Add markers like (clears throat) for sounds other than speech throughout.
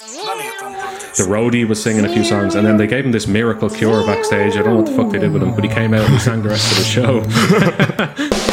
The roadie was singing a few songs, and then they gave him this miracle cure backstage. I don't know what the fuck they did with him, but he came out and sang the rest of the show. (laughs)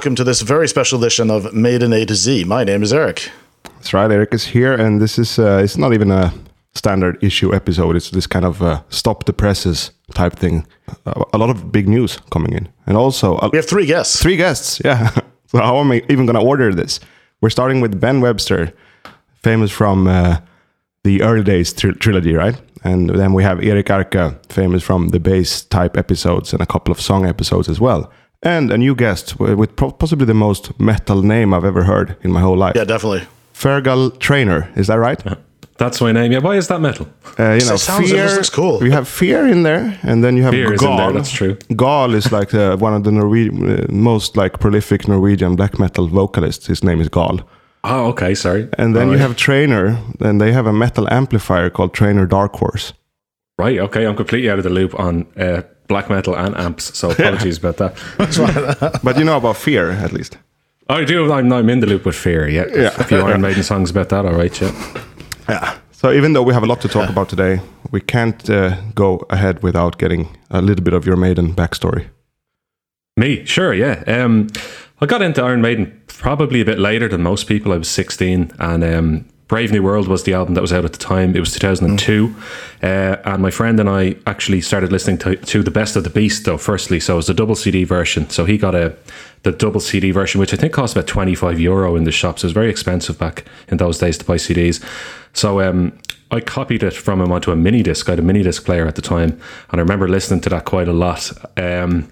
welcome to this very special edition of Maiden A to Z. My name is Eric. That's right. Eric is here, and this is uh, it's not even a standard issue episode. It's this kind of uh, stop the presses type thing. Uh, a lot of big news coming in, and also uh, We have three guests. three guests. (laughs) Yeah. so how am I even gonna order this? We're starting with Ben Webster, famous from uh, the early days tr- trilogy, right? And then we have Eric Arka, famous from the bass type episodes and a couple of song episodes as well. And a new guest with possibly the most metal name I've ever heard in my whole life. Yeah, definitely. Fergal Trainer, is that right? That's my name. Yeah, why is that metal? Uh, you know, It sounds- fear. looks cool. We have fear in there, and then you have Fear is in there, that's true. Gaahl is like uh, one of the Norwe- uh, most like prolific Norwegian black metal vocalists. His name is Gaahl. Oh, okay, sorry. And then All you right. have Trainer, and they have a metal amplifier called Traynor Dark Horse. Right, okay, I'm completely out of the loop on uh, black metal and amps, so apologies about that. But you know about fear, at least. I do, I'm, I'm in the loop with Fear, yeah. Yeah. A few Iron Maiden songs about that, all right, yeah. Yeah. So even though we have a lot to talk about today, we can't uh, go ahead without getting a little bit of your maiden backstory. Me, sure, yeah. Um, I got into Iron Maiden probably a bit later than most people. I was 16, and um, Brave New World was the album that was out at the time. It was 2002. Uh, and my friend and I actually started listening to, to The Best of the Beast, though, firstly. So it was a double CD version. So he got a the double CD version, which I think cost about 25 euro in the shops. It was very expensive back in those days to buy CDs. So um, I copied it from him onto a mini disc. I had a mini disc player at the time, and I remember listening to that quite a lot. Um,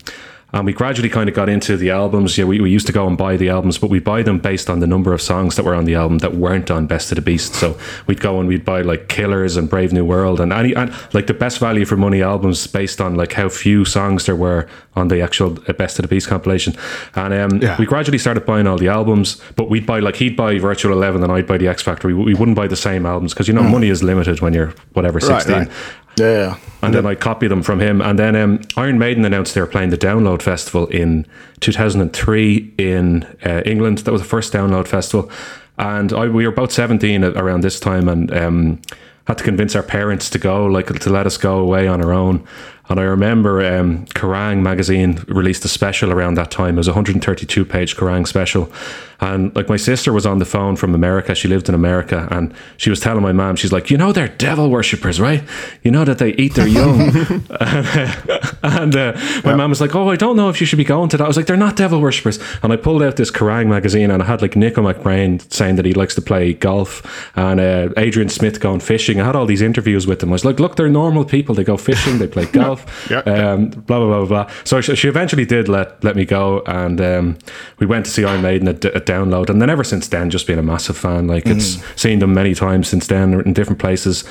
and we gradually kind of got into the albums. Yeah, we, we used to go and buy the albums, but we buy them based on the number of songs that were on the album that weren't on Best of the Beast. So we'd go and we'd buy like Killers and Brave New World and any and like the best value for money albums based on like how few songs there were on the actual uh, Best of the Beast compilation. And um, Yeah. we gradually started buying all the albums, but we'd buy like he'd buy Virtual Eleven and I'd buy the X Factor. We, we wouldn't buy the same albums because you know money is limited when you're whatever sixteen right. Yeah, yeah. and then I copied them from him. And then um, Iron Maiden announced they were playing the Download Festival in 2003 in uh, England. That was the first Download Festival, and I, we were about 17 at- around this time, and um, had to convince our parents to go, like to let us go away on our own. And I remember um, Kerrang magazine released a special around that time. It was a 132 page Kerrang special. And like my sister was on the phone from America. She lived in America and she was telling my mom, she's like, you know, they're devil worshippers, right? You know that they eat their young. (laughs) (laughs) and uh, my mom was like, oh, I don't know if you should be going to that. I was like, they're not devil worshippers. And I pulled out this Kerrang magazine and I had like Nicko McBrain saying that he likes to play golf and uh, Adrian Smith going fishing. I had all these interviews with them. I was like, look, they're normal people. They go fishing, they play (laughs) golf, Yeah. um, blah, blah, blah, blah, blah. So she, she eventually did let, let me go. And um, we went to see Iron Maiden at, at Download. And then ever since then, just been a massive fan. Like it's seen them many times since then in different places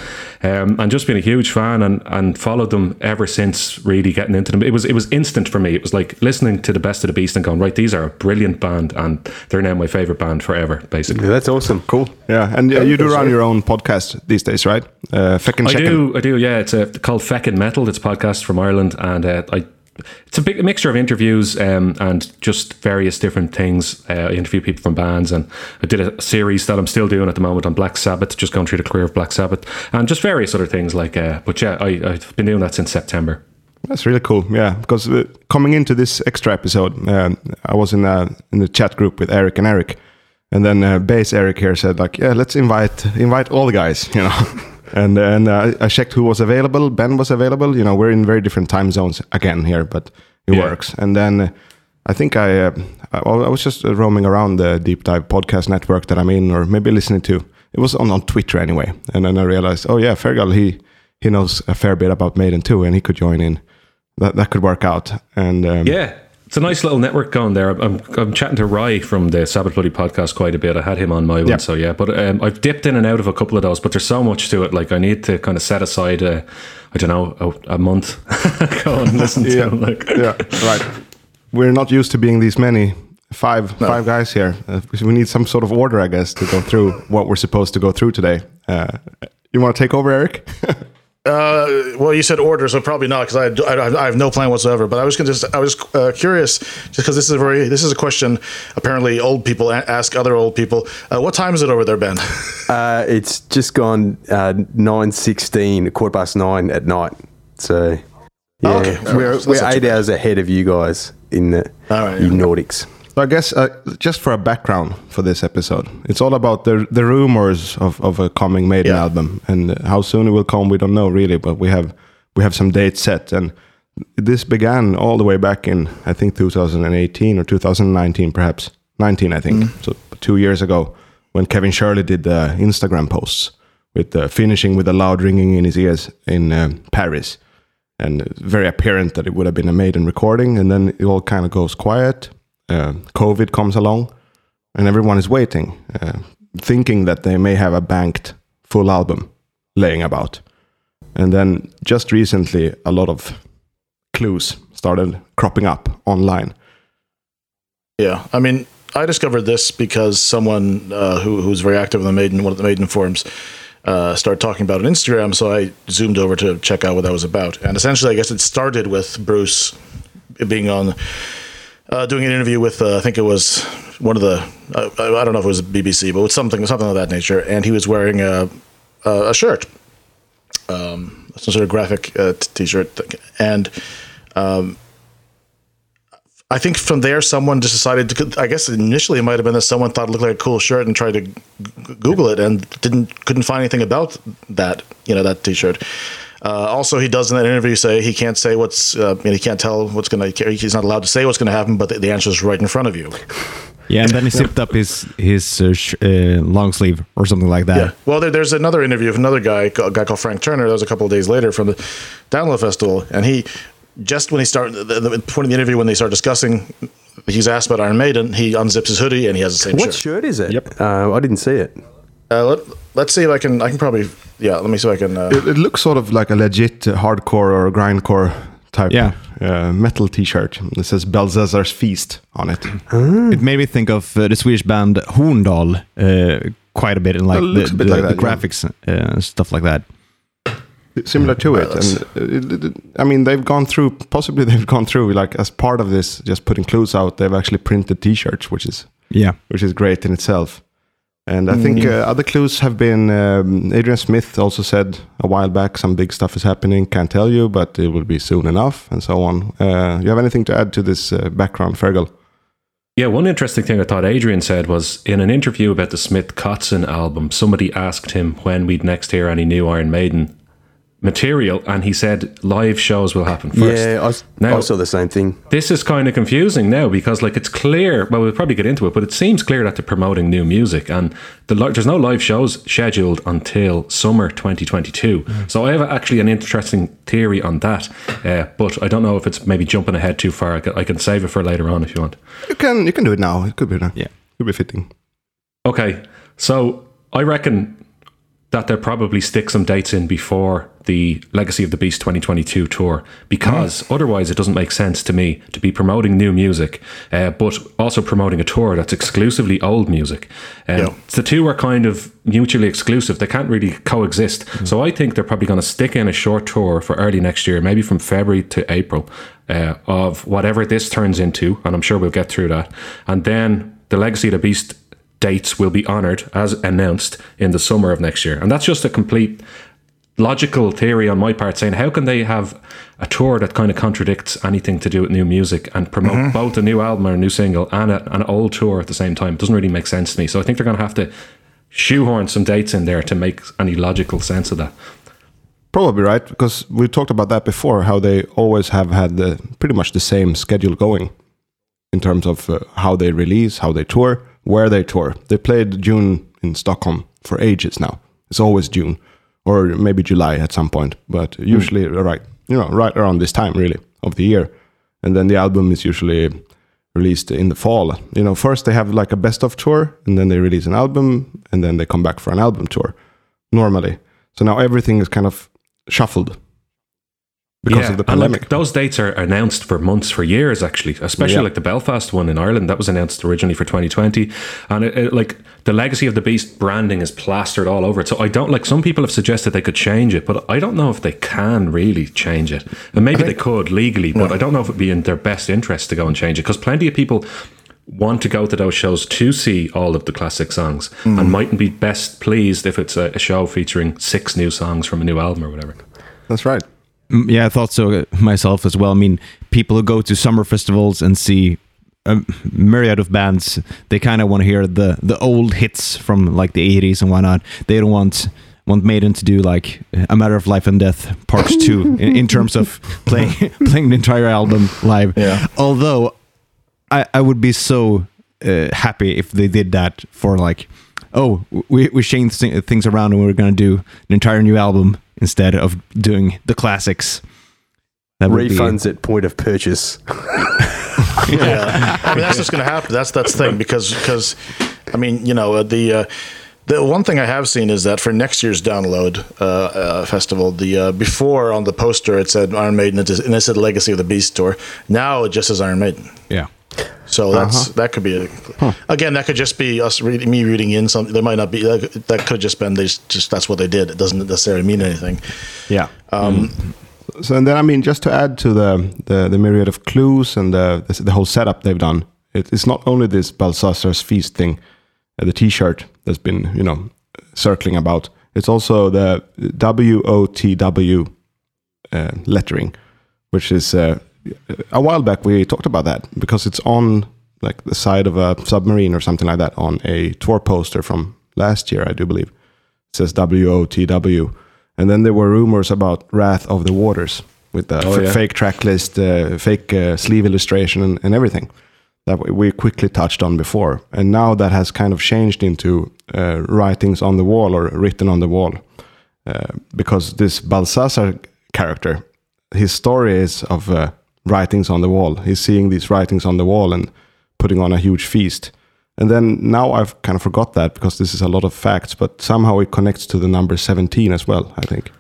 um, and just been a huge fan and, and followed them ever since really getting into them. It was, it was instant for me. It was like listening to the best of the beast and going, right, these are a brilliant band. And they're now my favorite band forever, basically. that's awesome. Cool. Yeah, and uh, you do run your own podcast these days, right? Uh, Feckin' I do, I do. Yeah, it's a, called Feckin' Metal. It's a podcast from Ireland, and uh, I. It's a big mixture of interviews um, and just various different things. Uh, I interview people from bands, and I did a series that I'm still doing at the moment on Black Sabbath, just going through the career of Black Sabbath, and just various other things like. Uh, but yeah, I, I've been doing that since September. That's really cool. Yeah, because uh, coming into this extra episode, um, I was in a, in the chat group with Eric and Eric, and then uh, bass Eric here said like, yeah, let's invite invite all the guys, (laughs) you know. And and uh, I checked who was available. Ben was available. You know, we're in very different time zones again here, but it Yeah. works. And then uh, I think I uh, I, I was just uh, roaming around the Deep Dive podcast network that I'm in, or maybe listening to. It was on on Twitter anyway, and then I realized, oh yeah, Fergal he he knows a fair bit about Maiden too, and he could join in. That that could work out. And um, Yeah. It's a nice little network going there. I'm, I'm chatting to Rye from the Sabbath Bloody podcast quite a bit. I had him on my one, so yeah. But um, I've dipped in and out of a couple of those. But there's so much to it. Like I need to kind of set aside, a, I don't know, a, a month, (laughs) go and listen to. Yeah. them, Like, yeah, right. We're not used to being these many. Five, five guys here. Uh, we need some sort of order, I guess, to go through what we're supposed to go through today. Uh, you want to take over, Eric? (laughs) Uh, well, you said order, so probably not because I, I, I have no plan whatsoever. But I was gonna just I was uh, curious just because this is a very this is a question apparently old people ask other old people. Uh, what time is it over there, Ben? (laughs) Uh, it's just gone uh, nine sixteen, quarter past nine at night. So yeah, Oh, okay. we're, we're eight hours ahead of you guys in the right, you yeah. Nordics. So I guess uh, just for a background for this episode, it's all about the the rumors of, of a coming Maiden Yeah. album and how soon it will come. We don't know really, but we have we have some dates set, and this began all the way back in I think 2018 or 2019, perhaps 19, I think. So two years ago, when Kevin Shirley did the Instagram posts with uh, finishing with a loud ringing in his ears in um, Paris and very apparent that it would have been a Maiden recording, and then it all kind of goes quiet. Uh, COVID comes along, and everyone is waiting, uh, thinking that they may have a banked full album laying about. And then just recently, a lot of clues started cropping up online. Yeah, I mean, I discovered this because someone uh, who who's very active in the Maiden, one of the Maiden forums, uh, started talking about it on Instagram. So I zoomed over to check out what that was about. And essentially, I guess it started with Bruce being on, uh, doing an interview with, uh, I think it was one of the, I I don't know if it was BBC, but it was something something of that nature. And he was wearing a a, shirt, um, some sort of graphic uh, t-shirt, thing. and. I think from there, someone just decided to. I guess initially it might have been that someone thought it looked like a cool shirt and tried to Google it and didn't couldn't find anything about that. You know that T-shirt. Uh, also, he does in that interview say he can't say what's. Uh, I mean, he can't tell what's going to. He's not allowed to say what's going to happen, but the, the answer is right in front of you. Yeah, and then he zipped up his his uh, sh- uh, long sleeve or something like that. Yeah. Well, there, there's another interview of another guy, a guy called Frank Turner. That was a couple of days later from the Download Festival, and he just when he started the, the point of the interview when they start discussing, he's asked about Iron Maiden. He unzips his hoodie and he has the same What shirt. shirt is it? Yep. Uh, I didn't see it. Uh, let, let's see if I can. I can probably. Yeah. Let me see if I can. Uh, It, it looks sort of like a legit uh, hardcore or grindcore type Yeah. uh, metal T-shirt. It says Belshazzar's Feast on it. It made me think of uh, the Swedish band Horndal uh, quite a bit, and like the, looks a bit the- like the that, yeah. graphics uh, and stuff like that. similar to it. And it, it, it- I mean, they've gone through. Possibly (laughs) they've gone through like as part of this, just putting clues out. They've actually printed T-shirts, which is Yeah, which is great in itself. And I think uh, other clues have been. Um, Adrian Smith also said a while back some big stuff is happening. Can't tell you, but it will be soon enough, and so on. Uh, you have anything to add to this uh, background, Fergal? Yeah, one interesting thing I thought Adrian said was in an interview about the Smith Kotzen album, somebody asked him when we'd next hear any new Iron Maiden material, and he said live shows will happen first. Yeah, I, s- Now- I saw the same thing. This is kind of confusing now because, like, it's clear. Well, we'll probably get into it, but it seems clear that they're promoting new music, and the there's no live shows scheduled until summer 2022. So I have actually an interesting theory on that, uh, but I don't know if it's maybe jumping ahead too far. I can, I can save it for later on if you want. You can you can do it now. It could be now. Yeah. It could be fitting. Okay, so I reckon that they'll probably stick some dates in before the Legacy of the Beast 2022 tour because otherwise it doesn't make sense to me to be promoting new music, uh, but also promoting a tour that's exclusively old music. Um, Yeah. The two are kind of mutually exclusive; they can't really coexist. So I think they're probably going to stick in a short tour for early next year, maybe from February to April, uh, of whatever this turns into, and I'm sure we'll get through that. And then the Legacy of the Beast dates will be honored as announced in the summer of next year. And that's just a complete logical theory on my part saying how can they have a tour that kind of contradicts anything to do with new music and promote both a new album or a new single and a, an old tour at the same time? It doesn't really make sense to me. So I think they're going to have to shoehorn some dates in there to make any logical sense of that. Probably right because we talked about that before. How they always have had the pretty much the same schedule going in terms of uh, how they release, how they tour, where they tour. They played June in Stockholm for ages now. It's always June or maybe July at some point, but hmm. usually right, you know, right around this time really of the year. and then the album is usually released in the fall. You know, first they have like a best of tour, and then they release an album, and then they come back for an album tour. Normally, so now everything is kind of shuffled because of the and, like, pandemic. those dates are announced for months, for years, actually. Especially Yeah. like the Belfast one in Ireland, that was announced originally for 2020, and it, it, like the Legacy of the Beast branding is plastered all over it. So I don't like. Some people have suggested they could change it, but I don't know if they can really change it. And maybe they could legally, but I don't know if it'd be in their best interest to go and change it because plenty of people want to go to those shows to see all of the classic songs Mm. and mightn't be best pleased if it's a, a show featuring six new songs from a new album or whatever. That's right. Yeah, I thought so uh, myself as well. I mean, people who go to summer festivals and see a myriad of bands, they kind of want to hear the the old hits from like the 80s and whatnot. They don't want want Maiden to do like a matter of life and death parts two (laughs) in, in terms of playing (laughs) playing the entire album live. Yeah. Although I I would be so uh, happy if they did that for like. Oh, we we changed things around and we're gonna do an entire new album instead of doing the classics. That would be- Refunds at point of purchase. (laughs) yeah, I mean that's just going to happen. That's that's the thing because because I mean you know uh, the. Uh, the one thing I have seen is that for next year's download uh, uh, festival, the uh, before on the poster it said Iron Maiden and it said Legacy of the Beast tour. Now it just says Iron Maiden. yeah. So that's that could be a, again that could just be us reading me reading in something. There might not be that, that could have just been they just, just that's what they did. It doesn't necessarily mean anything. Yeah. so and then I mean, just to add to the the, the myriad of clues and the, the the whole setup they've done, it, it's not only this Belshazzar's feast thing, uh, the T-shirt that's been you know circling about. It's also the W O T W uh, lettering, which is uh, a while back we talked about that because it's on like the side of a submarine or something like that on a tour poster from last year, I do believe. It says W O T W, and then there were rumors about Wrath of the Waters with the f- yeah. fake track list, uh, fake uh, sleeve illustration, and, and everything that we- we quickly touched on before. And now that has kind of changed into uh, writings on the wall or written on the wall, uh, because this Belshazzar character, his story is of uh, writings on the wall. He's seeing these writings on the wall and putting on a huge feast. And then now I've kind of forgot that because this is a lot of facts, but somehow it connects to the number 17 as well, I think.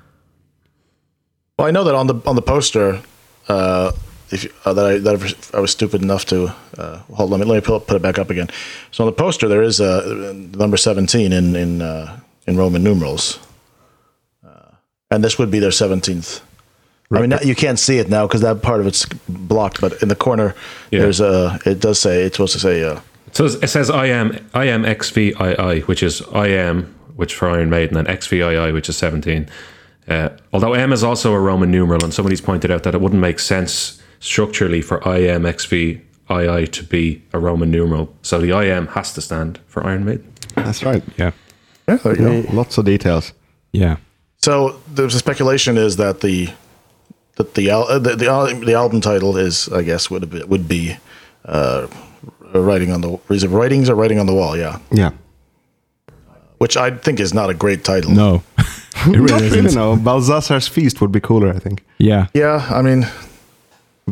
Well, I know that on the on the poster, uh, if uh, that I that I was- stupid enough to uh, hold. Let me let me put it back up again. So on the poster there is a uh, number seventeen in in uh, in Roman numerals, uh, and this would be their seventeenth. I mean, you can't see it now because that part of it's blocked. But in the corner, Yeah. there's a. It does say it's supposed to say. Uh, So it says I am I am XVII, which is I am, which for Iron Maiden, and XVII, which is 17. Uh, although M is also a Roman numeral, and somebody's pointed out that it wouldn't make sense structurally for I am XVII to be a Roman numeral. So the I am has to stand for Iron Maiden. That's right. Yeah. yeah, there you go. Lots of details. Yeah. So there's a speculation is that the that the al- uh, the, the, the album title is I guess would be, would be uh, writing on the is it writings or writing on the wall? Yeah, Yeah. which I think is not a great title. No. (laughs) it really really, isn't. no. Belshazzar's feast would be cooler, I think. Yeah. Yeah, I mean,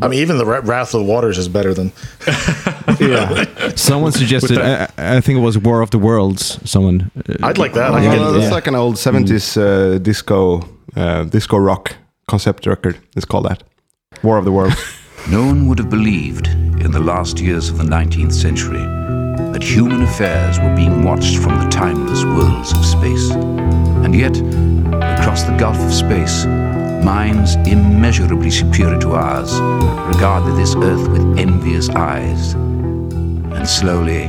I mean even the Wrath of the Waters is better than (laughs) Yeah. Someone suggested, I, I think it was War of the Worlds. Someone. uh, I'd like that. I Oh, can no, get, that's yeah. like an old 70s uh, disco uh, disco rock concept record. It's called that. War of the Worlds. (laughs) No one would have believed in the last years of the 19th century that human affairs were being watched from the timeless worlds of space. And yet, across the gulf of space, minds immeasurably superior to ours regarded this earth with envious eyes. And slowly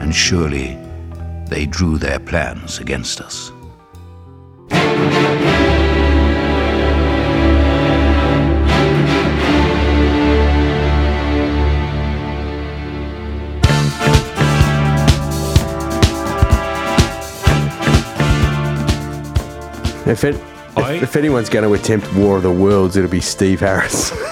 and surely, they drew their plans against us. If, it, I- if, if anyone's going to attempt War of the Worlds, it'll be Steve Harris. (laughs)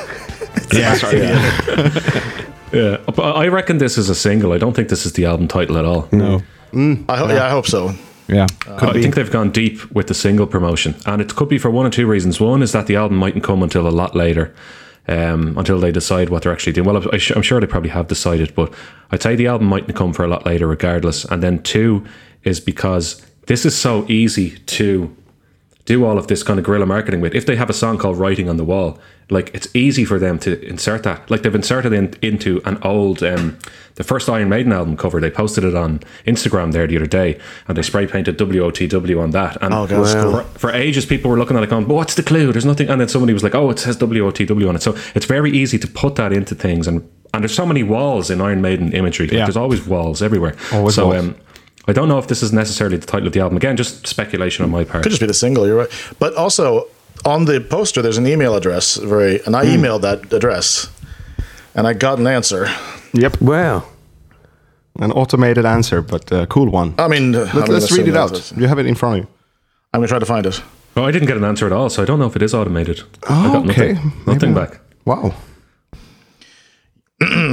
Yeah. (laughs) Yeah, but I reckon this is a single. I don't think this is the album title at all. No. Mm. Mm. I ho- yeah, I hope so. Yeah. Uh, I think they've gone deep with the single promotion, and it could be for one or two reasons. One is that the album mightn't come until a lot later, um, until they decide what they're actually doing. Well, I am sure they probably have decided, but I'd say the album mightn't come for a lot later, regardless. And then two is because this is so easy to do all of this kind of guerrilla marketing with. If they have a song called "Writing on the Wall," like it's easy for them to insert that. Like they've inserted in, into an old, um, the first Iron Maiden album cover. They posted it on Instagram there the other day, and they spray painted WOTW on that. And Oh, that's for, for ages, people were looking at it going, "But "What's the clue? There's nothing." And then somebody was like, "Oh, it says WOTW on it." So it's very easy to put that into things, and and there's so many walls in Iron Maiden imagery. Like, Yeah. There's always walls everywhere. Always so walls. um, I don't know if this is necessarily the title of the album. Again, just speculation on my part. Could just be the single. You're right. But also on the poster, there's an email address. Very, and I Hmm. emailed that address, and I got an answer. Yep, Wow. an automated answer, but a cool one. I mean, Let, I'm let's read it out. that's- You have it in front of you. I'm gonna try to find it. Oh, I didn't get an answer at all, so I don't know if it is automated. I got okay. nothing, nothing back. Wow.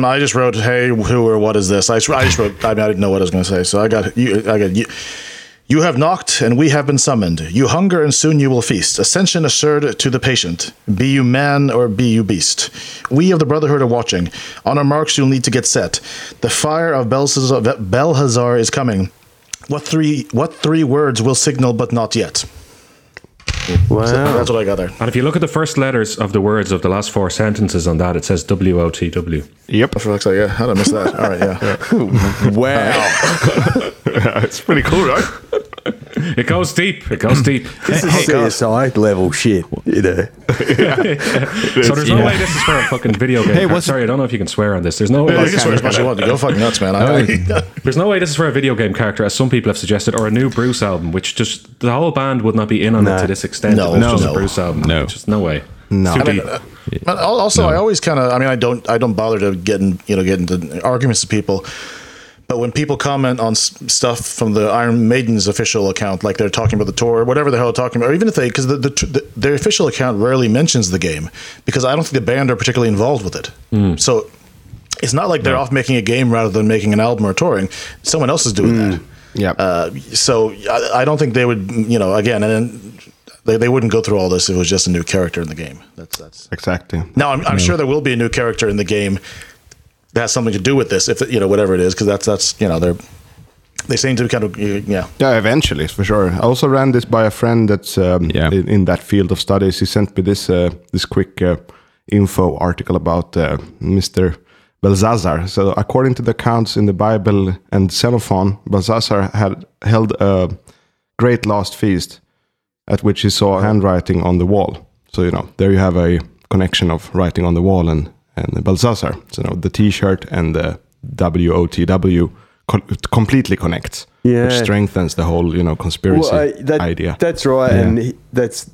I just wrote, "Hey, who or what is this?" I just, I just wrote. I mean, I didn't know what I was going to say, so I got you. I got you. You have knocked, and we have been summoned. You hunger, and soon you will feast. Ascension assured to the patient. Be you man or be you beast. We of the Brotherhood are watching. On our marks, you'll need to get set. The fire of Belshazzar is coming. What three? What three words will signal, but not yet? Wow. That's what I got there. And if you look at the first letters of the words of the last four sentences on that, it says W O T W. Yep. For fuck's sake, yeah. How did I miss that? All right, yeah. (laughs) wow. (laughs) (laughs) it's pretty cool, right? (laughs) It goes deep. It goes (clears throat) deep. This is oh, CSI level shit. You know. (laughs) so there's no Yeah. way this is for a fucking video game. Hey, what's- Sorry, I don't know if you can swear on this. There's no way. You can swear as much as you want. Go fucking nuts, man. I, I, (laughs) There's no way this is for a video game character, as some people have suggested, or a new Bruce album, which just the whole band would not be in on No. it to this extent. No, if it's just no. a Bruce album. No. just no way. No. It's too I deep. Uh, but al- also, I always kind of, I mean, I don't, I don't bother to get in, you know, get into arguments with people. But when people comment on s- stuff from the Iron Maiden's official account, like they're talking about the tour, or whatever the hell they're talking about, or even if they, because the, the, the their official account rarely mentions the game, because I don't think the band are particularly involved with it. So it's not like they're off making a game rather than making an album or touring. Someone else is doing that. Yeah. Uh, so I, I don't think they would, you know, again, and then they, they wouldn't go through all this if it was just a new character in the game. That's that's. exactly. Now I'm, I'm sure there will be a new character in the game that has something to do with this, if you know whatever it is, because that's that's you know they're they seem to kind of yeah. Yeah, eventually, for sure. I also ran this by a friend that's um, Yeah. in, in that field of studies. He sent me this uh, this quick uh, info article about uh, Mr. Belshazzar. So, according to the accounts in the Bible and Xenophon, Belshazzar had held a great last feast at which he saw handwriting on the wall. So, you know, there you have a connection of writing on the wall and, and Belshazzar. So, you know, the t shirt and the WOTW co- completely connects, Yeah. which strengthens the whole, you know, conspiracy Well, I- that- idea. That's right, Yeah. and he- that's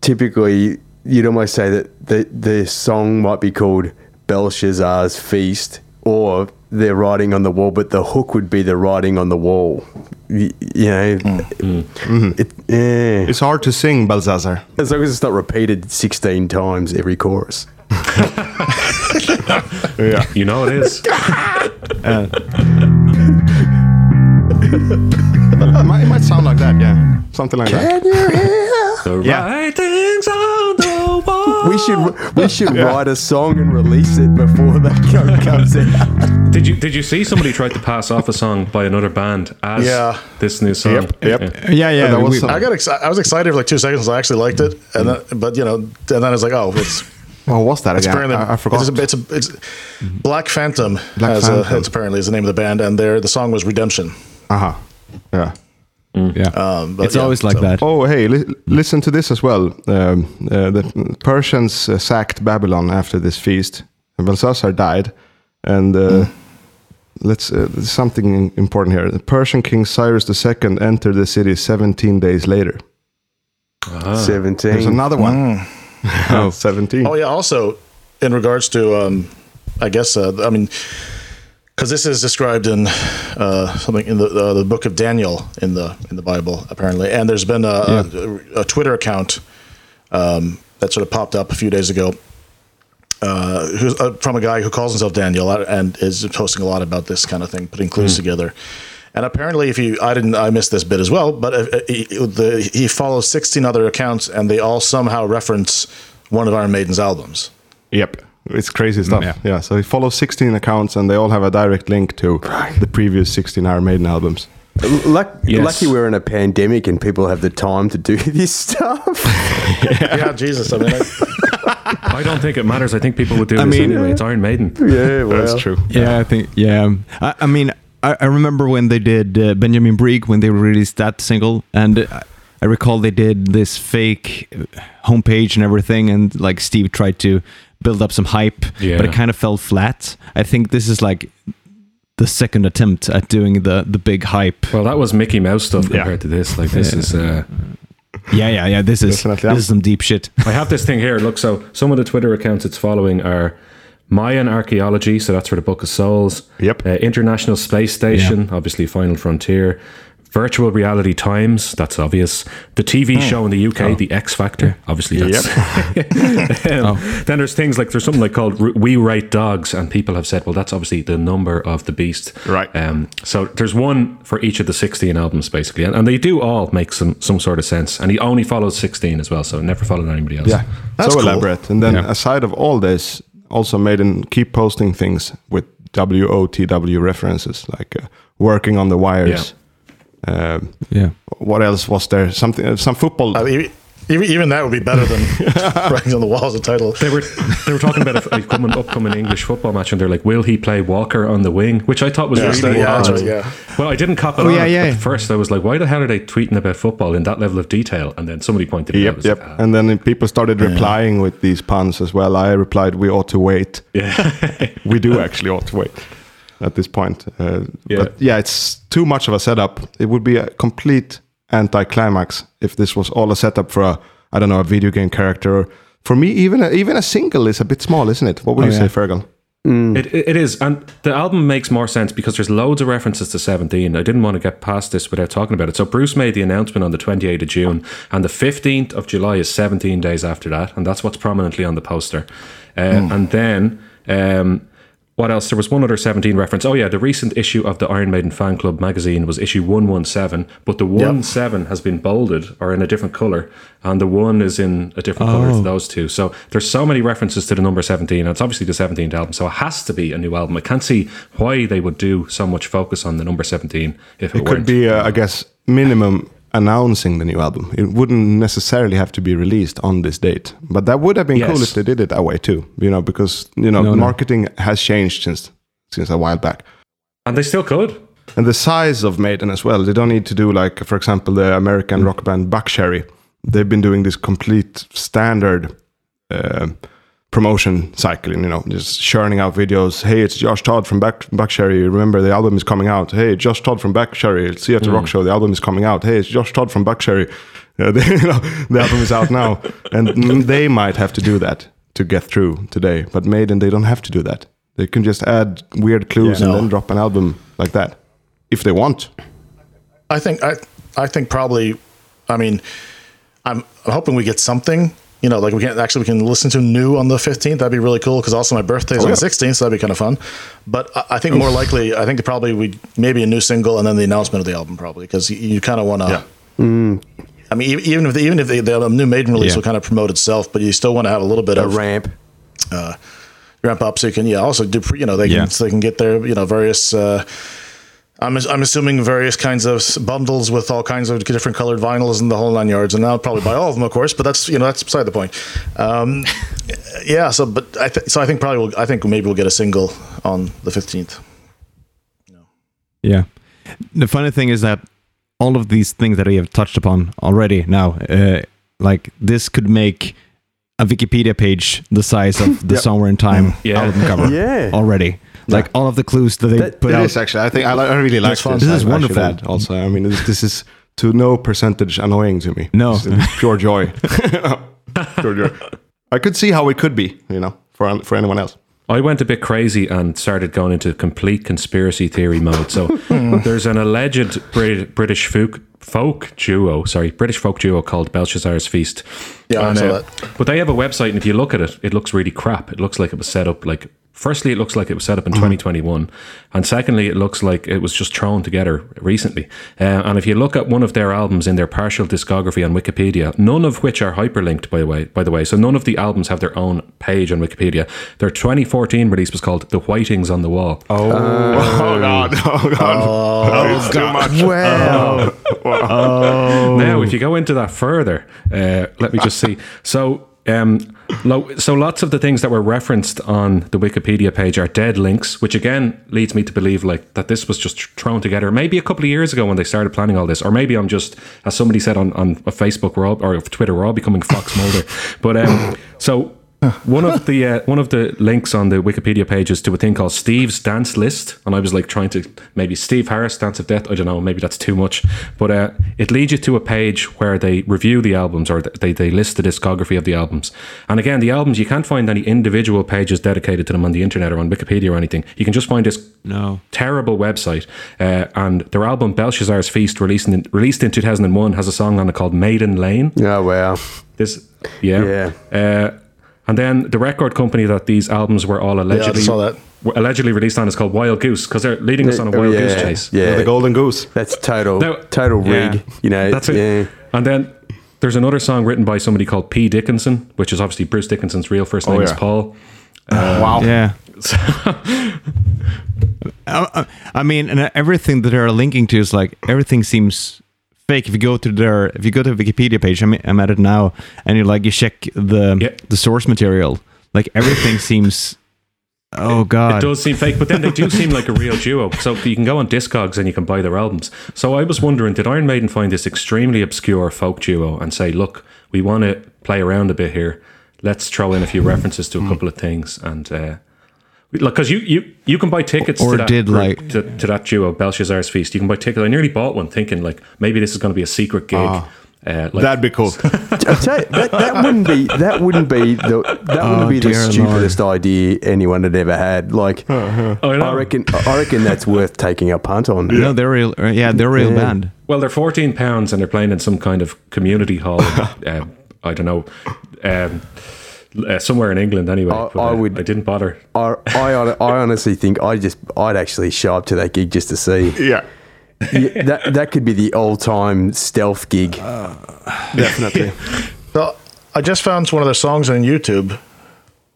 typically you'd almost say that the the song might be called Belshazzar's Feast, or they're writing on the wall, but the hook would be the writing on the wall. You, you know, mm. Mm. Mm-hmm. it, yeah. It's hard to sing Belshazzar. as long as it's not repeated sixteen times every chorus. Yeah. You know it is. it, might, it might sound like that, yeah. Something like that. the Yeah. writings on the wall. We should we should write a song and release it before that co- (laughs) comes out. Did you did you see somebody tried to pass off a song by another band as Yeah. this new song? Yep, yep. Yeah. Yeah, yeah. that was we- I got exci- I was excited for like two seconds. I actually liked it, and then, but you know, and then I was like, oh, it's What was that it's again? apparently I, I forgot. It's, a, it's, a, it's Black Phantom. Black has A, Phantom. it's apparently is the name of the band, and their the song was Redemption. uh-huh. Yeah. yeah. Um, but it's yeah, always like so- that. Oh, hey, li- listen to this as well. Um, uh, the Persians uh, sacked Babylon after this feast. Belshazzar died, and uh, let's uh, something important here. The Persian king Cyrus II entered the city 17 days later. Seventeen. There's another one. (laughs) Oh. 17. Oh yeah. Also, in regards to, um, I guess, uh, I mean, because this is described in uh, something in the uh, the book of Daniel in the in the Bible apparently, and there's been a, a, a Twitter account um, that sort of popped up a few days ago. Uh, who's uh, from a guy who calls himself Daniel uh, and is posting a lot about this kind of thing, putting clues together. And apparently, if you, I didn't, I missed this bit as well. But uh, he, the, he follows 16 other accounts, and they all somehow reference one of Iron Maiden's albums. Yep. It's crazy stuff. yeah. Yeah. So he follows 16 accounts and they all have a direct link to the previous 16 Iron Maiden albums. Luck, Yes. Lucky we're in a pandemic and people have the time to do (laughs) this stuff. (laughs) yeah, Jesus. I mean, I, (laughs) I don't think it matters. I think people would do I this mean- anyway. It's Iron Maiden. yeah, well. That's true. Yeah, I think. Yeah, I, I mean, I, I remember when they did uh, Benjamin Breeg when they released that single, and I, I recall they did this fake uh, homepage and everything, and like Steve tried to build up some hype, Yeah. but it kind of fell flat. I think this is like the second attempt at doing the the big hype. Well, that was Mickey Mouse stuff Yeah. compared to this. Like this is. Uh, (laughs) Yeah, yeah, yeah. This is Definitely, yeah. this is some deep shit. I have this thing here. Look, so some of the Twitter accounts it's following are Mayan Archaeology, so that's for the Book of Souls. Yep. Uh, International Space Station, obviously Final Frontier. Virtual Reality Times, that's obvious. The TV show in the UK, The X Factor, obviously that's. (laughs) Um, Then there's things like there's something like called R- We Rate Dogs, and people have said, well, that's obviously the number of the beast. Right. Um, so there's one for each of the 16 albums, basically, and, and they do all make some some sort of sense. And he only follows 16 as well, so never followed anybody else. Yeah. That's so cool. elaborate. And then Yeah. aside of all this, also made and keep posting things with WOTW references, like uh, working on the wires. Um, Yeah. what else was there? Something, uh, some football. I mean, even, even that would be better than (laughs) writing on the walls a title. They were they were talking about a, a coming upcoming English football match, and they're like, "Will he play Walker on the wing?" Which I thought was Yeah, really yeah, odd. right, yeah. Well, I didn't cop it Oh, on yeah, at- yeah. at first. I was like, "Why the hell are they tweeting about football in that level of detail?" And then somebody pointed it out. Yep, yep. like, "Ah." And then people started replying with these puns as well. I replied, "We ought to wait." yeah, (laughs) we do actually ought to wait at this point. Uh, Yeah. But yeah, it's too much of a setup. It would be a complete anticlimax if this was all a setup for a, I don't know, a video game character. For me, even a, even a single is a bit small, isn't it? What would Oh, you yeah. say, Fergal? It, it it is, and the album makes more sense because there's loads of references to 17. I didn't want to get past this without talking about it. So Bruce made the announcement on the 28th of June, and the 15th of July is 17 days after that, and that's what's prominently on the poster. Uh, And then. Um, what else? There was one other 17 reference. Oh, yeah, the recent issue of the Iron Maiden Fan Club magazine was issue 117, but the 1 7 has been bolded or in a different color, and the 1 is in a different color to those two. So there's so many references to the number 17, and it's obviously the 17th album, so it has to be a new album. I can't see why they would do so much focus on the number 17 if it, It could weren't. be, uh, I guess, minimum announcing the new album. It wouldn't necessarily have to be released on this date, but that would have been cool if they did it that way too. You know, because you know, No, no. marketing has changed since since a while back. and they still could. And the size of Maiden as well. They don't need to do like, for example, the Mm. American rock band Buckcherry. They've been doing this complete standard uh, promotion cycling, You know, just churning out videos. Hey, it's Josh Todd from Back Buckcherry. Remember, the album is coming out. Hey, Josh Todd from Buckcherry. See you at the Mm. rock show. The album is coming out. Hey, it's Josh Todd from Buckcherry. Uh, (laughs) they, you know, the album is out now, and mm, they might have to do that to get through today. But Maiden, they don't have to do that. They can just add weird clues Yeah. and No. then drop an album like that if they want. I think I I think probably I mean I'm, I'm hoping we get something you know like we can actually we can listen to new on the 15th that'd be really cool because also my birthday's on the 16th so that'd be kind of fun but I, I think more likely I think probably we maybe a new single and then the announcement of the album probably because you, you kind of want to Yeah. I mean even if the, even if the, the new Maiden release Yeah. will kind of promote itself but you still want to have a little bit A of ramp. ramp up so you can yeah also do you know they can Yeah. so they can get their you know various uh I'm, I'm assuming various kinds of bundles with all kinds of different colored vinyls and the whole nine yards, and I'll probably buy all of them, of course. But that's you know that's beside the point. Um, (laughs) yeah. So, but I th- so I think probably we'll, I think maybe we'll get a single on the fifteenth. Yeah. The funny thing is that all of these things that we have touched upon already now, uh, like this could make a Wikipedia page the size of (laughs) the Somewhere in Time (laughs) Yeah. album cover. Yeah. Already. Like all of the clues that they That- put It out. is actually. I think I, li- I really like this. This is I- I should wonderful. add Also, I mean, this, this is to no percentage annoying to me. No. It's (laughs) pure joy. (laughs) pure joy. I could see how it could be, you know, for for anyone else. I went a bit crazy and started going into complete conspiracy theory mode. So (laughs) there's an alleged Brit- British folk, folk duo, sorry, British folk duo called Belshazzar's Feast. Yeah, I And, saw uh, that. But they have a website, and if you look at it, it looks really crap. It looks like it was set up like Firstly, it looks like it was set up in 2021. And secondly, it looks like it was just thrown together recently. Uh, and if you look at one of their albums in their partial discography on Wikipedia, none of which are hyperlinked, by the way, by the way. So none of the albums have their own page on Wikipedia. Their 2014 release was called The Whitings on the Wall. Oh, God. Oh, God. It's too much. (laughs) Wow. Now, if you go into that further, uh, let me just see. So, um, so lots of the things that were referenced on the Wikipedia page are dead links, which again leads me to believe like that this was just thrown together maybe a couple of years ago when they started planning all this, or maybe I'm just, as somebody said on on Facebook, we're all, or Twitter, we're all becoming Fox Mulder. (laughs) But um, so one of the uh, one of the links on the Wikipedia page is to a thing called Steve's Dance List, and I was like trying to maybe Steve Harris Dance of Death. I don't know, maybe that's too much, but uh, it leads you to a page where they review the albums or they they list the discography of the albums. And again, the albums you can't find any individual pages dedicated to them on the internet or on Wikipedia or anything. You can just find this No. terrible website. Uh, and their album Belshazzar's Feast, released in, released in 2001, has a song on it called Maiden Lane. Oh wow. This, yeah. Uh, and then the record company that these albums were all allegedly saw that. were allegedly released on is called Wild Goose because they're leading us on a Oh, Wild yeah, Goose chase. Yeah, The Golden Goose. that's total Now- total Yeah. rig. You know, That's it. Yeah. And then there's another song written by somebody called P. Dickinson, which is obviously Bruce Dickinson's real first oh, name is yeah. Paul. (laughs) wow. Um, yeah. (laughs) I, I mean, and everything that they're linking to is like everything seems fake. If you go to their, if you go to the Wikipedia page, I'm, I'm at it now, and you like you check the Yeah. the source material, like everything (laughs) seems. Oh God! It does seem fake, but then they do seem like a real duo. So you can go on Discogs and you can buy their albums. So I was wondering, did Iron Maiden find this extremely obscure folk duo and say, look, we want to play around a bit here. Let's throw in a few references to a couple of things and. Uh, because you, you, you can buy tickets Or to that did, group- like- to, to that duo Belshazzar's feast. You can buy tickets. I nearly bought one, thinking like maybe this is going to be a secret gig. uh, like, That'd be cool. (laughs) You, that, that wouldn't be that wouldn't be the that Oh, wouldn't be the dear Lord. stupidest idea anyone had ever had. Like, Oh, I know. I reckon I reckon that's worth taking a punt on. no, they're real. uh, Yeah, they're a real band. Well, they're fourteen pounds and they're playing in some kind of community hall. in, (laughs) um, I don't know, um, uh, somewhere in England anyway. I- but, I uh, would- I didn't bother. I, I, I honestly think I just I'd actually show up to that gig just to see. (laughs) yeah, Yeah, that that could be the all time stealth gig. definitely. (laughs) So I just found one of their songs on YouTube.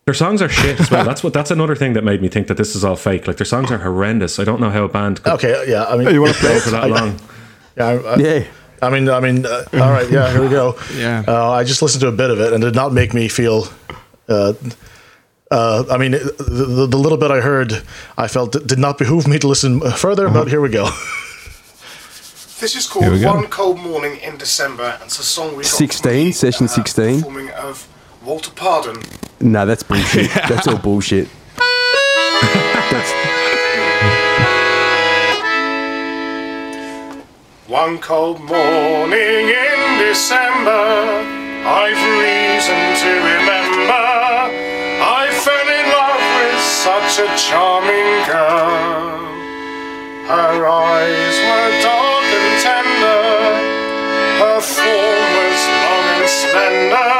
Their songs are shit as well. That's what. That's another thing that made me think that this is all fake. Like their songs are horrendous. I don't know how a band could Okay, yeah. I mean, you want to play for that long. (laughs) yeah, I, I- yeah, I mean, I mean, uh, all right, yeah, here we go. (laughs) Yeah. uh, I just listened to a bit of it and it did not make me feel. Uh, uh, I mean, the, the, the little bit I heard, I felt it did not behoove me to listen further. But here we go. (laughs) This is called. One Cold Morning in December, and it's a song we got 16, from session 16. performing of Walter Pardon. no, that's bullshit. (laughs) that's all bullshit. One cold morning in December, I've reason to remember. I fell in love with such a charming girl. Her eyes were dark and tender, her form was long and slender.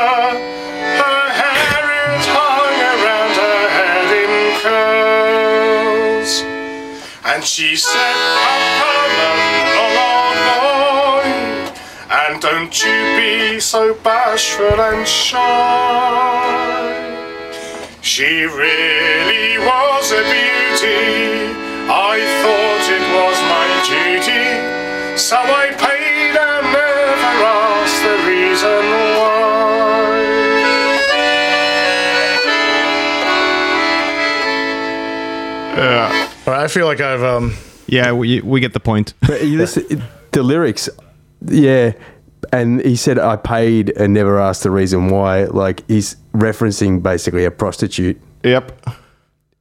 Her hair it hung around her head in curls. And she said, don't you be so bashful and shy. She really was a beauty. I thought it was my duty. So I paid and never asked the reason why. Yeah. All right, I feel like I've um, Yeah, we we get the point. But you listen, the lyrics, yeah. And he said, I paid and never asked the reason why. Like, he's referencing basically a prostitute. Yep.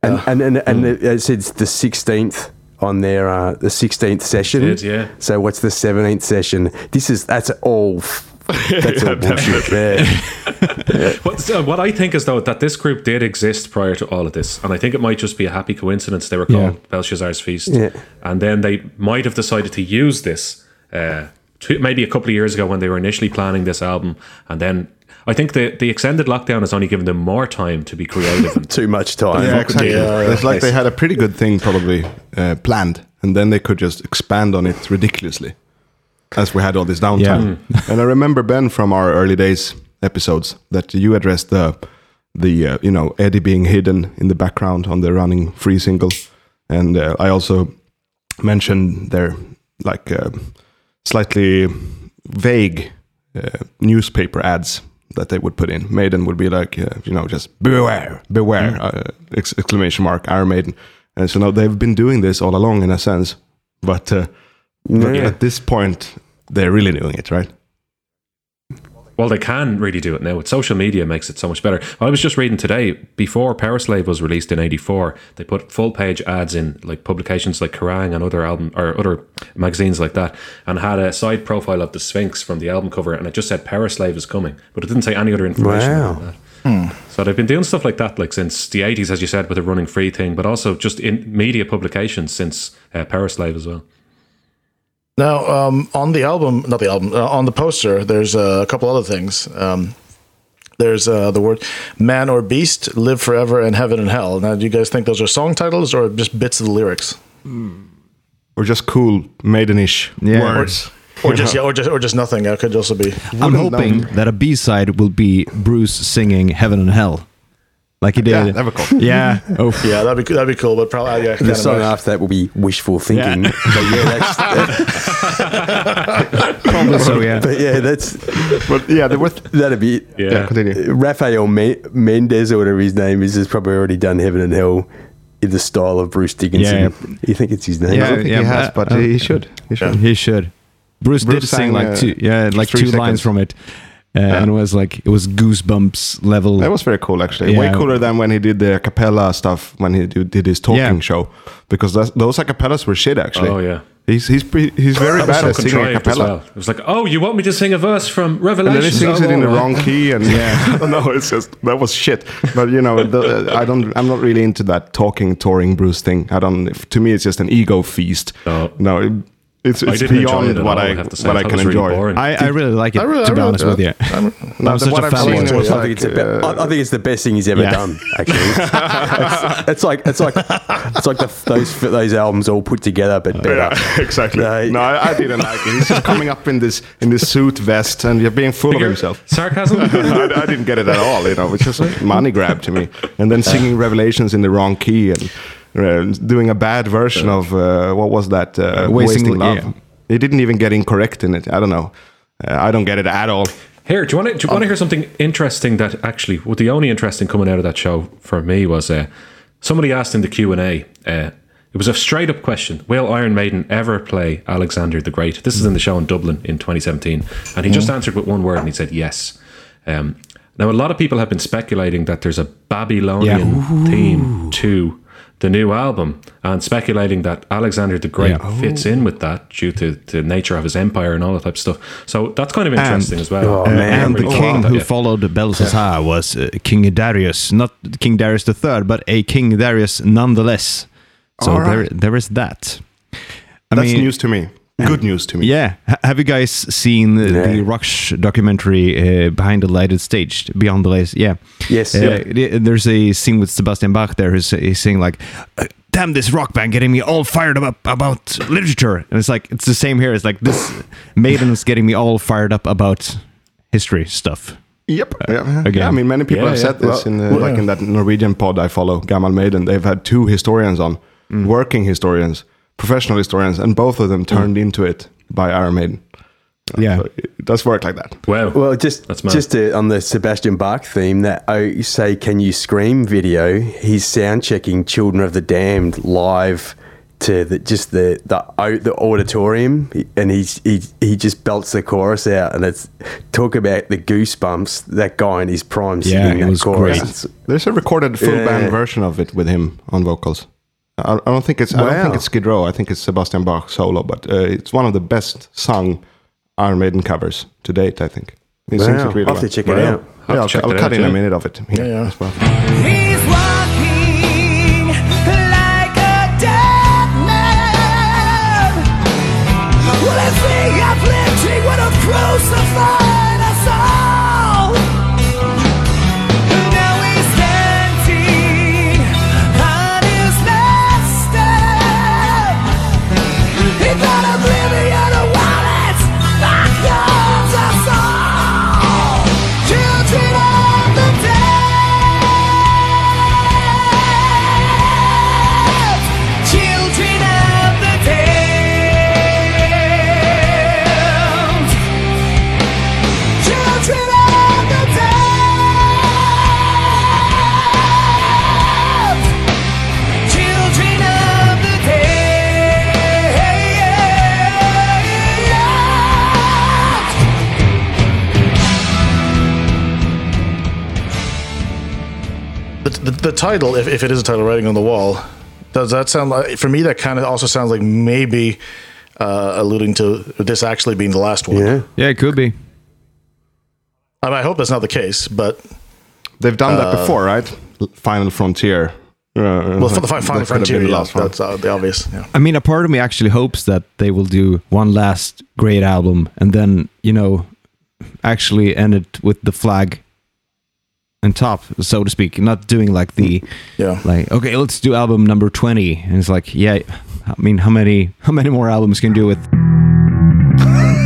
And, and, and, and it, it said the 16th on their, uh, the 16th session. Did, yeah. So what's the 17th session? This is, that's all, that's all (laughs) bullshit there. (laughs) What, what I think is though that this group did exist prior to all of this, and I think it might just be a happy coincidence they were called Yeah. Belshazzar's Feast, Yeah. and then they might have decided to use this uh, two, maybe a couple of years ago when they were initially planning this album, and then I think the, the extended lockdown has only given them more time to be creative. And, (laughs) Too much time. Yeah, exactly. Yeah, it's like they had a pretty good thing probably uh, planned, and then they could just expand on it ridiculously, as we had all this downtime. and I remember Ben from our early days episodes that you addressed the the uh, you know Eddie being hidden in the background on the running free single, and uh, I also mentioned their like uh, slightly vague uh, newspaper ads that they would put in. Maiden would be like, uh, you know, just beware, beware, uh, ex- exclamation mark, Iron Maiden. And so now they've been doing this all along in a sense, but, uh, but at this point, they're really doing it, right? Well, they can really do it now. With social media makes it so much better. I was just reading today, before Powerslave was released in 84, they put full page ads in like publications like Kerrang and other album or other magazines like that and had a side profile of the Sphinx from the album cover and it just said Powerslave is coming, but it didn't say any other information Wow. that. So they've been doing stuff like that like since the 80s, as you said, with the running free thing, but also just in media publications since uh, as well. Now, um, on the album, not the album, uh, on the poster, there's uh, a couple other things. Um, there's uh, the word man or beast, live forever, and heaven and hell. Now, do you guys think those are song titles or just bits of the lyrics? Or just cool maidenish Yeah. words. Or just, yeah, or just, or just nothing. That could also be. I'm hoping know. that a B side will be Bruce singing "Heaven and Hell," like he did. Yeah, that'd be cool. Yeah. (laughs) Oh, Yeah, that'd be that'd be cool. But probably, yeah, The song of, after that will be wishful thinking. (laughs) But yeah, that's, (laughs) probably so. Yeah. but yeah, that's But yeah, there was. that'd be Yeah. Yeah, continue. Rafael Me- Mendez or whatever his name is has probably already done Heaven and Hell in the style of Bruce Dickinson. Yeah. You think it's his name? Yeah, I don't think he has, but uh, he should. He should. He should. Bruce, Bruce did sing sang, like uh, two, yeah, like three two lines from it, uh, and it was like it was goosebumps level. That was very cool, actually. Way cooler than when he did the a cappella stuff when he do- did his talking Yeah. show, because that's, those a cappellas were shit. Actually, Oh, yeah. he's he's pre- he's very That was bad so at singing a cappella. well. It was like, oh, you want me to sing a verse from And Revelation? then he sings it in the wrong key, and (laughs) Yeah. (laughs) I don't know. It's just that was shit. But you know, the, I don't. I'm not really into that talking, touring Bruce thing. I don't. To me, it's just an ego feast. No. no, it, it's it's beyond it what all, I I have to say. what I I can it really enjoy. boring. I, I really like it I really- to I be really- honest with you. I'm- I'm such what a I've fan seen of it. was I like, think it's the uh, I, I think it's the best thing he's ever Yeah. done. Actually, (laughs) it's, it's like it's like it's like the, those those albums all put together, but better. Yeah, exactly. No, No, I, I didn't like it. He's just coming up in this in this suit vest and you're being full of himself. Sarcasm? (laughs) I, I didn't get it at all. You know, it's just a money grab to me. And then singing Revelations in the wrong key and uh, doing a bad version of uh, what was that? Uh, Wasting- Wasting, Love. yeah. He didn't even get incorrect in it. I don't know. Uh, I don't get it at all. Here, do you want to do you want to hear something interesting that actually, well, the only interesting coming out of that show for me was uh, somebody asked in the Q and A. Uh, it was a straight up question: Will Iron Maiden ever play Alexander the Great? This is in the show in Dublin in 2017, and he just answered with one word, and he said yes. Um, now, a lot of people have been speculating that there's a Babylonian theme to the new album, and speculating that Alexander the Great Yeah. fits in with that due to the nature of his empire and all that type of stuff. So that's kind of interesting as well. Oh, I man. and the king who yeah. followed Belshazzar was uh, King Darius, not King Darius III, but a King Darius nonetheless. So All there, there is that. I That's mean, news to me. Good news to me. Yeah. H- have you guys seen the, the Yeah. Rush documentary uh, Behind the Lighted Stage? Beyond the Lights? Yeah. Yes. Uh, th- There's a scene with Sebastian Bach there who's he's saying like, "Uh, "Damn this rock band getting me all fired up about literature," and it's like it's the same here. It's like this Maiden is getting me all fired up about history stuff. Yep. Yeah. again. Yeah, I mean, many people Yeah, have yeah. said this Well, in the, well, like in that Norwegian pod I follow, Gamal Maiden. They've had two historians on, Mm. working historians, professional historians, and both of them mm. turned into it by Iron Maiden. Yeah. So it does work like that. Wow. Well, just That's mad. just to, on the Sebastian Bach theme, that oh, say "Can You Scream" video, he's sound checking "Children of the Damned" live to the, just the the au- the auditorium, and he's he he just belts the chorus out, and it's talk about the goosebumps. That guy in his prime Yeah, singing it that was chorus. great. There's a recorded full Yeah. band version of it with him on vocals. I, I don't think it's I don't think it's Skid Row. I think it's Sebastian Bach solo, but uh, it's one of the best sung Iron Maiden covers to date. I think he sings Wow. it really I'll have well. to check it Wow. out. Have Yeah, I'll, check I'll that cut out, in yeah. a minute of it here Yeah, yeah. as well. He's the, the title, if, if it is a title, writing on the wall, does that sound like for me? That kind of also sounds like maybe uh, alluding to this actually being the last one. Yeah. Yeah, it could be. I, mean, I hope that's not the case, but They've done that before, right? Final Frontier. Uh, well, for the fi- final that frontier, been the yeah, one. that's uh, the obvious. Yeah. I mean, a part of me actually hopes that they will do one last great album and then, you know, actually end it with the flag on top, so to speak. Not doing like the, Yeah. like, okay, let's do album number 20. And it's like, yeah, I mean, how many, how many more albums can you do with? (laughs)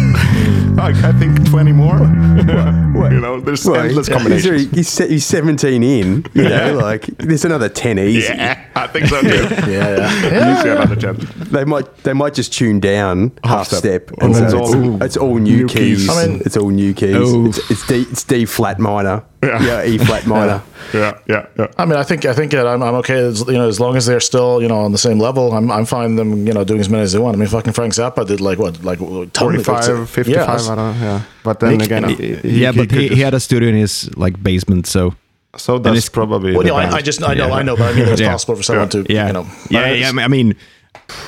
Like, I think 20 more. you know, there's Well, endless he's, combinations. he's, se- he's 17 in, you know, like there's another 10 easy. Yeah, I think so too. (laughs) Yeah, yeah. Usually another 10. They might they might just tune down half, step. step, And and so it's, all- it's all new, new keys. keys. I mean- it's all new keys. Oh. It's, it's D it's D flat minor. Yeah. Yeah, E flat (laughs) minor. Yeah, yeah, yeah. I mean, I think I think that I'm, I'm okay. As, you know, as long as they're still you know on the same level, I'm I'm fine them you know doing as many as they want. I mean, fucking Frank Zappa did like what like what, ton- 45, 55, Yeah, I don't know. Yeah. But then Make- again, he, uh, he- yeah, but could he, he had a studio in his like basement, so So that's probably. Well, the you know, I. I just I know Yeah. I know, but I mean, it's Yeah. possible for someone to yeah, you know. yeah, I yeah. I mean,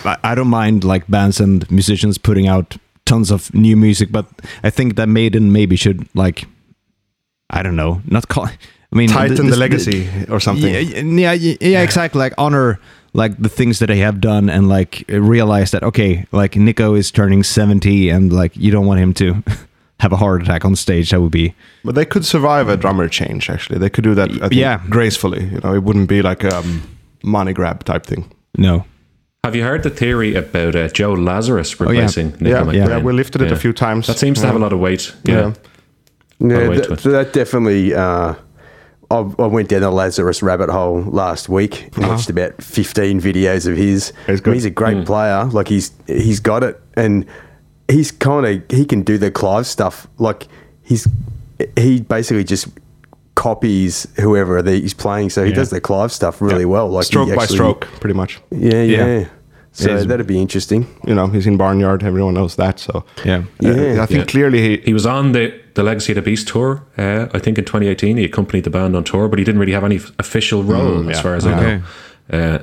I, I don't mind like bands and musicians putting out tons of new music, but I think that Maiden maybe should like, I don't know, not call. I mean, tighten th- the this- legacy or something. Yeah, yeah, yeah, yeah, exactly. Like honor like the things that they have done and like realize that okay, like Nicko is turning seventy and like you don't want him to (laughs) have a heart attack on stage. That would be But they could survive a drummer change. Actually, they could do that. I think, Yeah. gracefully. You know, it wouldn't be like a um, money grab type thing. no. Have you heard the theory about uh, Joe Lazarus replacing Nicko Yeah, McBrain? yeah, we lifted it a few times. That seems to have a lot of weight. Yeah. Yeah. Yeah, I'll that, to it. that definitely. Uh, I, I went down the Lazarus rabbit hole last week and watched about 15 videos of his. Uh-huh. He's I mean, he's a great player. Like he's he's got it, and he's kind of he can do the Clive stuff. Like he's he basically just copies whoever he's playing. So he Yeah. does the Clive stuff really well. Like stroke by actually- stroke, pretty much. Yeah, yeah. Yeah. So It is- that'd be interesting. You know, he's in Barnyard. Everyone knows that. So Yeah. uh, Yeah. I think Yeah. clearly he. He was on the, the Legacy of the Beast tour, uh, I think in 2018. He accompanied the band on tour, but he didn't really have any f- official role as yeah. far as I Okay. know. Uh,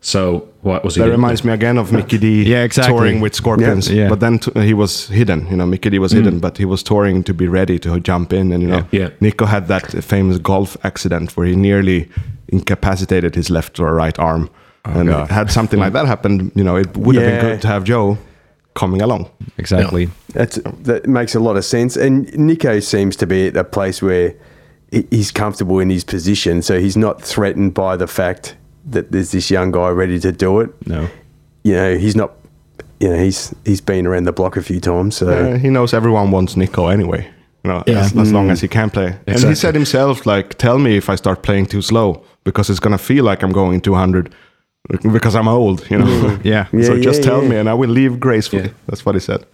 so what was he That doing? reminds me again of Mikkey Dee. Yeah, exactly. touring with Scorpions. Yeah. Yeah. But then t- he was hidden. You know, Mikkey Dee was hidden, but he was touring to be ready to jump in. And you know, Yeah. Yeah. Nicko had that famous golf accident where he nearly incapacitated his left or right arm. And God. had something like that happened, you know, it would have been good to have Joe coming along. Exactly. That's that makes a lot of sense. And Nicko seems to be at a place where he's comfortable in his position, so he's not threatened by the fact that there's this young guy ready to do it. No. You know, he's not. You know, he's he's been around the block a few times, so Uh, he knows everyone wants Nicko anyway. You know, Yeah. as, as long as he can play. And he said himself, like, tell me if I start playing too slow because it's gonna feel like I'm going 200 because I'm old. You know. (laughs) Yeah. so Yeah, just tell yeah. me, and I will leave gracefully. Yeah. That's what he said.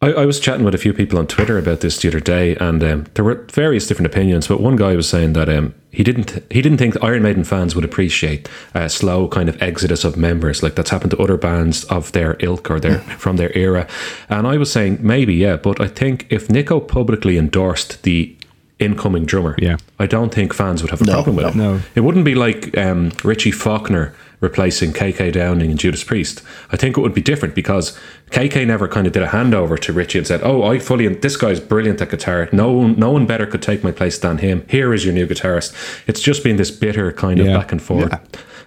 I, I was chatting with a few people on Twitter about this the other day, and um, there were various different opinions. But one guy was saying that um, he didn't he didn't think Iron Maiden fans would appreciate a slow kind of exodus of members, like that's happened to other bands of their ilk or their (laughs) from their era. And I was saying maybe yeah, but I think if Nicko publicly endorsed the incoming drummer, Yeah. I don't think fans would have a problem with it. no. It wouldn't be like um, Richie Faulkner replacing KK Downing and Judas Priest. I think it would be different because KK never kind of did a handover to Richie and said, "Oh, I fully this guy's brilliant at guitar. No one, no one better could take my place than him. Here is your new guitarist." It's just been this bitter kind of Yeah. back and forth.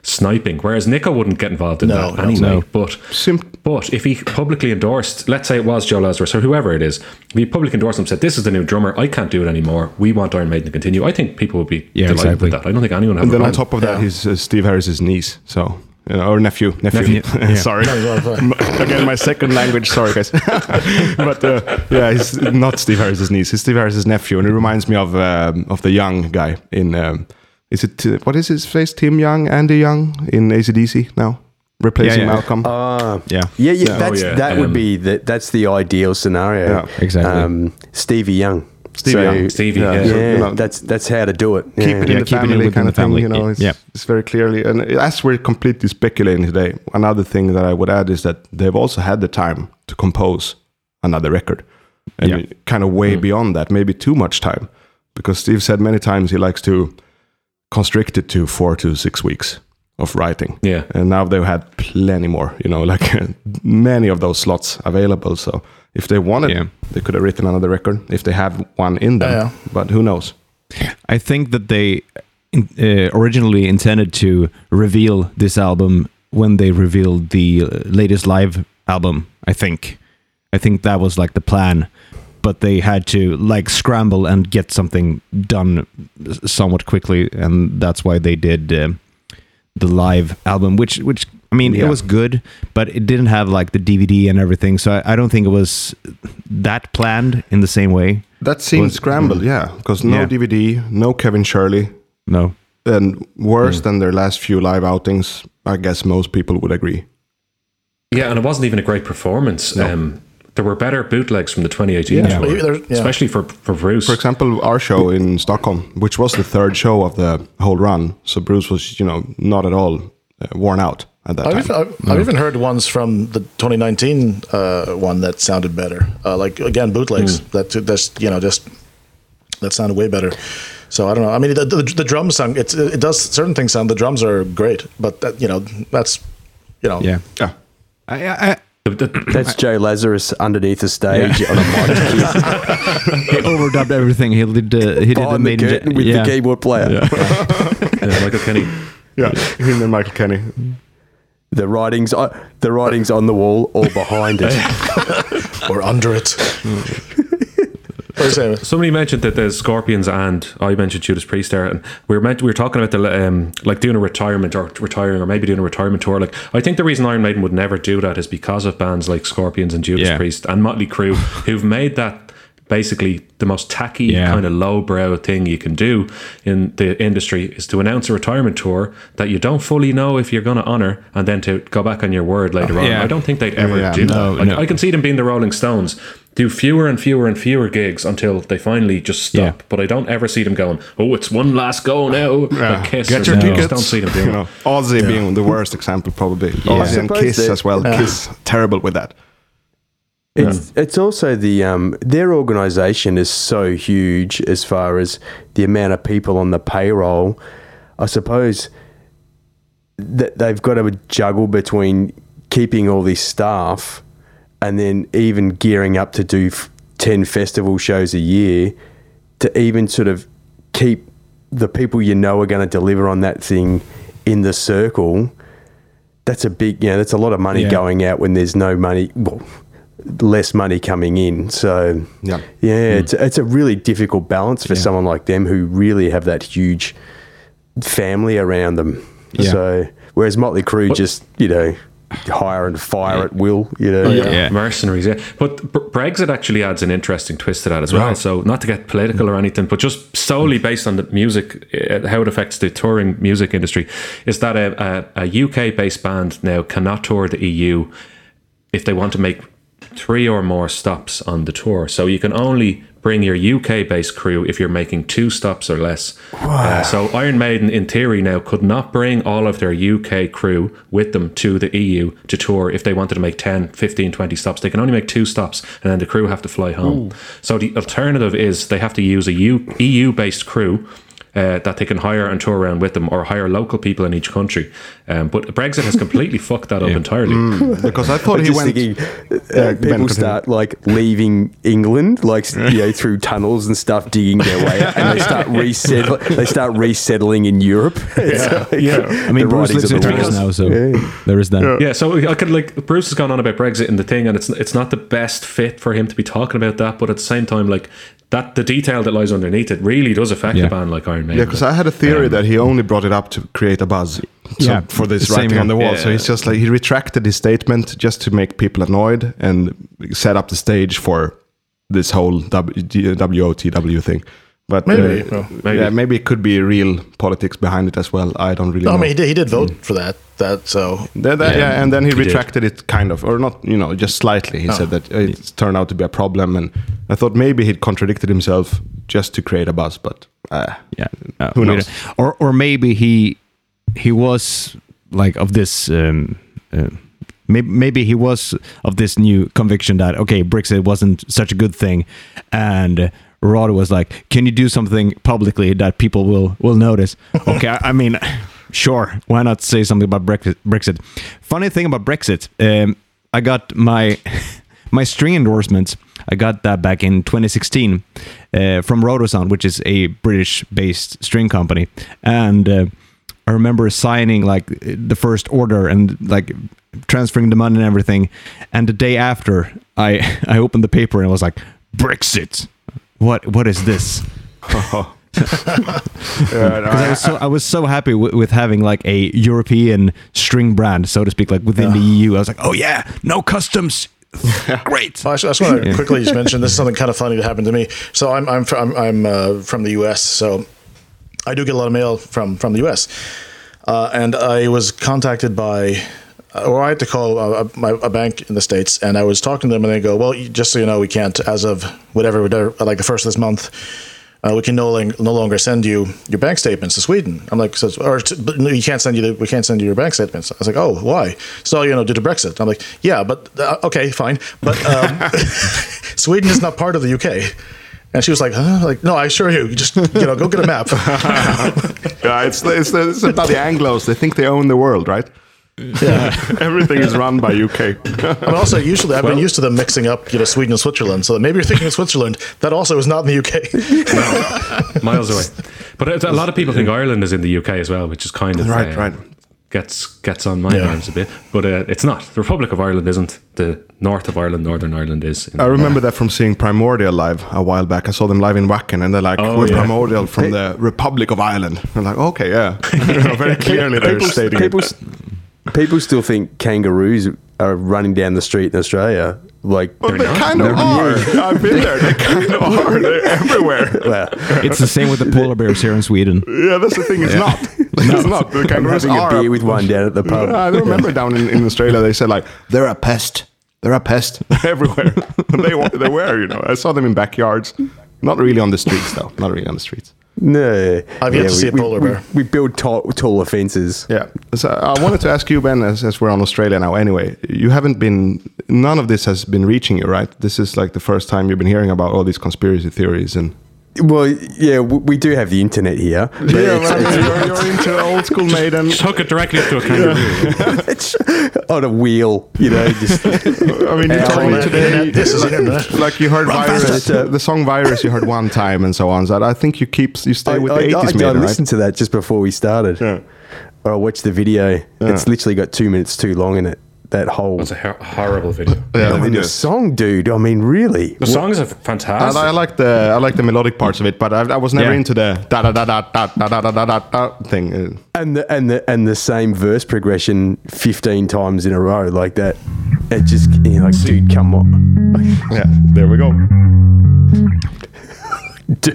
Sniping, whereas Nicko wouldn't get involved in No, that no. anyway. No. But Sim- but if he publicly endorsed, let's say it was Joe Lazarus or whoever it is, if he publicly endorsed him, said, "This is the new drummer. I can't do it anymore. We want Iron Maiden to continue." I think people would be Yeah, delighted exactly. with that. I don't think anyone. would And then a on top of that, Yeah. he's uh, Steve Harris's niece. So, you know, or nephew. Nephew. Nephew, (laughs) sorry. (laughs) Again, my second language. Sorry, guys. (laughs) but uh, yeah, he's not Steve Harris's niece. He's Steve Harris's nephew. And it reminds me of um, of the young guy in. Um, is it, uh, what is his face? Tim Young, Andy Young in ACDC now? Replacing Yeah, yeah. Malcolm. uh, Yeah. yeah, yeah, Oh, that's yeah. that Um, would be the, that's the ideal scenario. Yeah, exactly. Um, Stevie Young. Stevie So- Young. Stevie, Yeah, yeah. so, you know, that's that's how to do it. keep yeah. it in the keep it family within kind the of thing. family. You know, it's, Yeah. it's very clearly. And as we're completely speculating today, another thing that I would add is that they've also had the time to compose another record, and Yeah. kind of way beyond that, maybe too much time, because Steve said many times he likes to constricted to four to six weeks of writing. Yeah. and now they've had plenty more. You know, (laughs) like many of those slots available. So if they wanted, Yeah. they could have written another record if they had one in them. Yeah, yeah. But who knows? I think that they in, uh, originally intended to reveal this album when they revealed the uh, latest live album. I think, I think that was like the plan, but they had to like scramble and get something done somewhat quickly, and that's why they did um, the live album, which which. I mean, it was good, but it didn't have like the DVD and everything. So I, I don't think it was that planned in the same way. That seems Was- scrambled, yeah, because no Yeah. DVD, no Kevin Shirley, No. and worse than their last few live outings. I guess most people would agree. Yeah, and it wasn't even a great performance. Um, there were better bootlegs from the 2018 Yeah. tour, yeah. especially for for Bruce. For example, our show in Stockholm, which was the third show of the whole run, so Bruce was, you know, not at all uh, worn out at that I've, time. even, I've, I've even heard ones from the 2019 uh, one that sounded better. Uh, like again, bootlegs that that's you know just that sounded way better. So I don't know. I mean, the, the, the drums sound it's it does certain things sound. The drums are great, but that, you know that's you know Yeah. yeah. I, I, The- the- (clears throat) That's Joe Lazarus underneath the stage on a mic (laughs) he overdubbed everything. He did. Uh, he did the behind the maiden curtain with yeah. the keyboard player. uh, (laughs) Michael Kenney. Yeah, him and Michael Kenney. The writings, uh, the writings on the wall or behind it. (laughs) or under it. what are? Somebody mentioned that there's Scorpions and I mentioned Judas Priest there, and we were meant we were talking about the um, like doing a retirement or retiring or maybe doing a retirement tour. Like I think the reason Iron Maiden would never do that is because of bands like Scorpions and Judas Yeah. Priest and Motley Crue who've made that basically the most tacky Yeah. kind of lowbrow thing you can do in the industry is to announce a retirement tour that you don't fully know if you're going to honor and then to go back on your word later on. Yeah. I don't think they'd ever Yeah, do no, that. Like, no. I can see them being the Rolling Stones, do fewer and fewer and fewer gigs until they finally just stop. Yeah. But I don't ever see them going, "Oh, it's one last go now." Like Kiss Get your something. I tickets. just don't see them doing you know, Ozzy being the worst example, probably. Ozzy and Kiss they- as well. Kiss terrible with that. It's it's also the um their organisation is so huge as far as the amount of people on the payroll. I suppose that they've got to juggle between keeping all this staff and then even gearing up to do f- ten festival shows a year to even sort of keep the people you know are going to deliver on that thing in the circle. That's a big, you know, that's a lot of money Yeah. going out when there's no money, well, less money coming in. So, Yeah. yeah, hmm. it's, it's a really difficult balance for someone like them who really have that huge family around them. Yeah. So, whereas Motley Crue just, you know, hire and fire at will, you know. Yeah. mercenaries. Yeah, but Brexit actually adds an interesting twist to that as well. Right. So not to get political or anything, but just solely based on the music, uh, how it affects the touring music industry, is that a, a, a UK based band now cannot tour the EU if they want to make three or more stops on the tour. So you can only bring your UK based crew if you're making two stops or less. Uh, so Iron Maiden, in theory, now could not bring all of their UK crew with them to the EU to tour if they wanted to make 10, 15, 20 stops. They can only make two stops and then the crew have to fly home. So the alternative is they have to use a EU based crew. Uh, that they can hire and tour around with them, or hire local people in each country. Um, but Brexit has completely (laughs) fucked that up entirely. Because I thought I'm he just went. thinking, uh, people start like leaving England, like (laughs) you know, through tunnels and stuff, digging their way, out, and they start resettle. They start resettling in Europe. (laughs) It's like yeah. I mean, the Bruce writings lives on in the Paris now, so there is that. Yeah, so I could like Bruce has gone on about Brexit and the thing, and it's it's not the best fit for him to be talking about that. But at the same time, like that, the detail that lies underneath it really does affect Yeah. a band like Iron Maiden. Yeah, because I had a theory Um, that he only brought it up to create a buzz. So Yeah, for this writing on the wall. So he's just like he retracted his statement just to make people annoyed and set up the stage for this whole W- D- WOTW thing. But Maybe, uh, well, maybe. yeah, maybe it could be real politics behind it as well. I don't really No, I know. mean, he did, he did vote for that. That so That- that- yeah, Yeah, and then he, he did. retracted it kind of, or not, you know, just slightly. He Oh. said that it turned out to be a problem, and I thought maybe he'd contradicted himself just to create a buzz, but uh, Yeah. No, Who knows? don't- Or or maybe he he was like of this. Um, uh, maybe maybe he was of this new conviction that okay, Brexit wasn't such a good thing, and Rod was like, "Can you do something publicly that people will will notice?" (laughs) okay, I, I mean, sure, why not say something about Brexit? Brexit. Funny thing about Brexit, um, I got my (laughs) my string endorsements. I got that back in 2016 uh, from Rotosound, which is a British-based string company, and. Uh, I remember signing like the first order and like transferring the money and everything. And the day after, I (laughs) I opened the paper and I was like, Brexit. What what is this? (laughs) Because I was so I was so happy w- with having like a European string brand, so to speak, like within the EU. I was like, oh yeah, no customs. Great. Well, I just, I just want to quickly just mention this is something kind of funny that happened to me. So I'm I'm from, I'm uh, from the U.S. So I do get a lot of mail from from the U.S. Uh, and I was contacted by, or I had to call a, a, a bank in the states, and I was talking to them, and they go, "Well, just so you know, we can't as of whatever, whatever like the first of this month." Uh, we can no, no longer send you your bank statements to Sweden. I'm like, so, or t- but no, you can't send you the, we can't send you your bank statements. I was like, oh, why? So you know, due to Brexit. I'm like, yeah, but uh, okay, fine, but um, (laughs) (laughs) Sweden is not part of the UK. And she was like, huh? like, no, I assure you, you just you know, go get a map. (laughs) yeah, it's it's, it's about the Anglo's. They think they own the world, right? Yeah. (laughs) Everything is run by UK. (laughs) And also, usually I've been used to them mixing up, you know, Sweden and Switzerland. So maybe you're thinking of Switzerland. That also is not in the UK. (laughs) miles away. But it, a lot of people think Ireland is in the UK as well, which is kind of Right, uh, right. Gets gets on my Yeah. nerves a bit, but uh, it's not. The Republic of Ireland isn't. The north of Ireland, Northern Ireland is. I remember that from seeing Primordial live a while back. I saw them live in Wacken, and they're like, Oh, "We're yeah. Primordial from the Republic of Ireland." I'm like, "Okay, yeah." Very clearly, they're stating people, it. People still think kangaroos are running down the street in Australia. Like, Well, they not. kind of are. I've been there. They (laughs) kind of are. They're everywhere. well, It's the same with the polar bears here in Sweden. Yeah, that's the thing. It's not. (laughs) It's not. The I'm kangaroos having a beer with one down at the pub. I remember down in, in Australia, they said like they're a pest. They're a pest. They're (laughs) everywhere. they wa- they were. You know, I saw them in backyards. Not really on the streets though. Not really on the streets. No, oh, I've yet to see a we, polar we- bear. We, build tall, taller fences. Yeah. So I wanted to ask you, Ben, as, as we're on Australia now. Anyway, you haven't been. None of this has been reaching you, right? This is like the first time you've been hearing about all these conspiracy theories and. Well, yeah, we, we do have the internet here. (laughs) but it's- you're, you're into old school maiden. Hook it directly up to a kangaroo. (laughs) it's on a wheel, you know. Just, (laughs) I mean, you Yeah, told me well, today. This is internet. Like you heard virus, faster. Uh, the song "Virus" you heard one time and so on. So I think you keep you stay with the I, I, eighties I, I maiden, listened right? to that just before we started. Yeah. Or I watched the video. It's literally got two minutes too long in it. That whole It's a hor- horrible video. Yeah, I mean, the song, dude. I mean, really. The songs are And fantastic. I like the I like the melodic parts of it, but I, I was never Yeah. into the da da da da da da da da da da da thing. Uh, And the and the and the same verse progression fifteen times in a row like that. It just you're like, dude, come on. Yeah, there we go.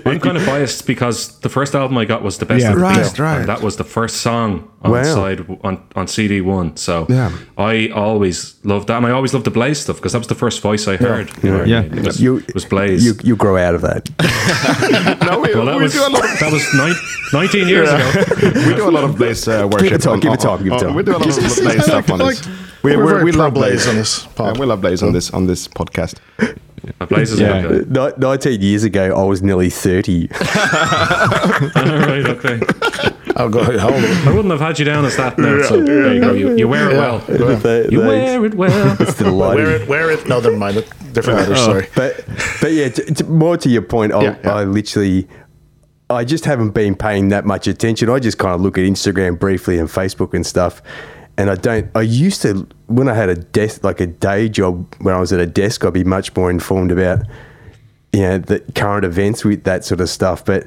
I'm kind of biased because the first album I got was the best Yeah. of the Right, Beast, right. and that was the first song on Wow. side on on CD one. So Yeah. I always loved that, and I always loved the Blaze stuff because that was the first voice I heard. You know what I Yeah. mean? it was, You it was Blaze. You you grow out of that. No, (laughs) we, well, that we was do a lot of that was nine, 19 years ago. (laughs) we do a lot of Blaze uh, worship. it time, on- give it time, on- give it on- time. We do a lot of (laughs) Blaze stuff on this. We're love Blaze on this we love Blaze on this on this podcast. Blaze is Yeah. okay. Ni- Nineteen years ago, I was nearly thirty. (laughs) (laughs) right, okay. I'll go. How old? I wouldn't have had you down as that now. So there you go. You, you wear it well. They- You they- wear it well. (laughs) it's the lighting. Wear it. Wear it. No, never mind. Different matter. Uh, sorry. But but yeah, t- t- more to your point, I, Yeah, yeah. I literally, I just haven't been paying that much attention. I just kind of look at Instagram briefly and Facebook and stuff, and I don't. I used to when I had a desk like a day job when I was at a desk, I'd be much more informed about you know the current events with that sort of stuff, but.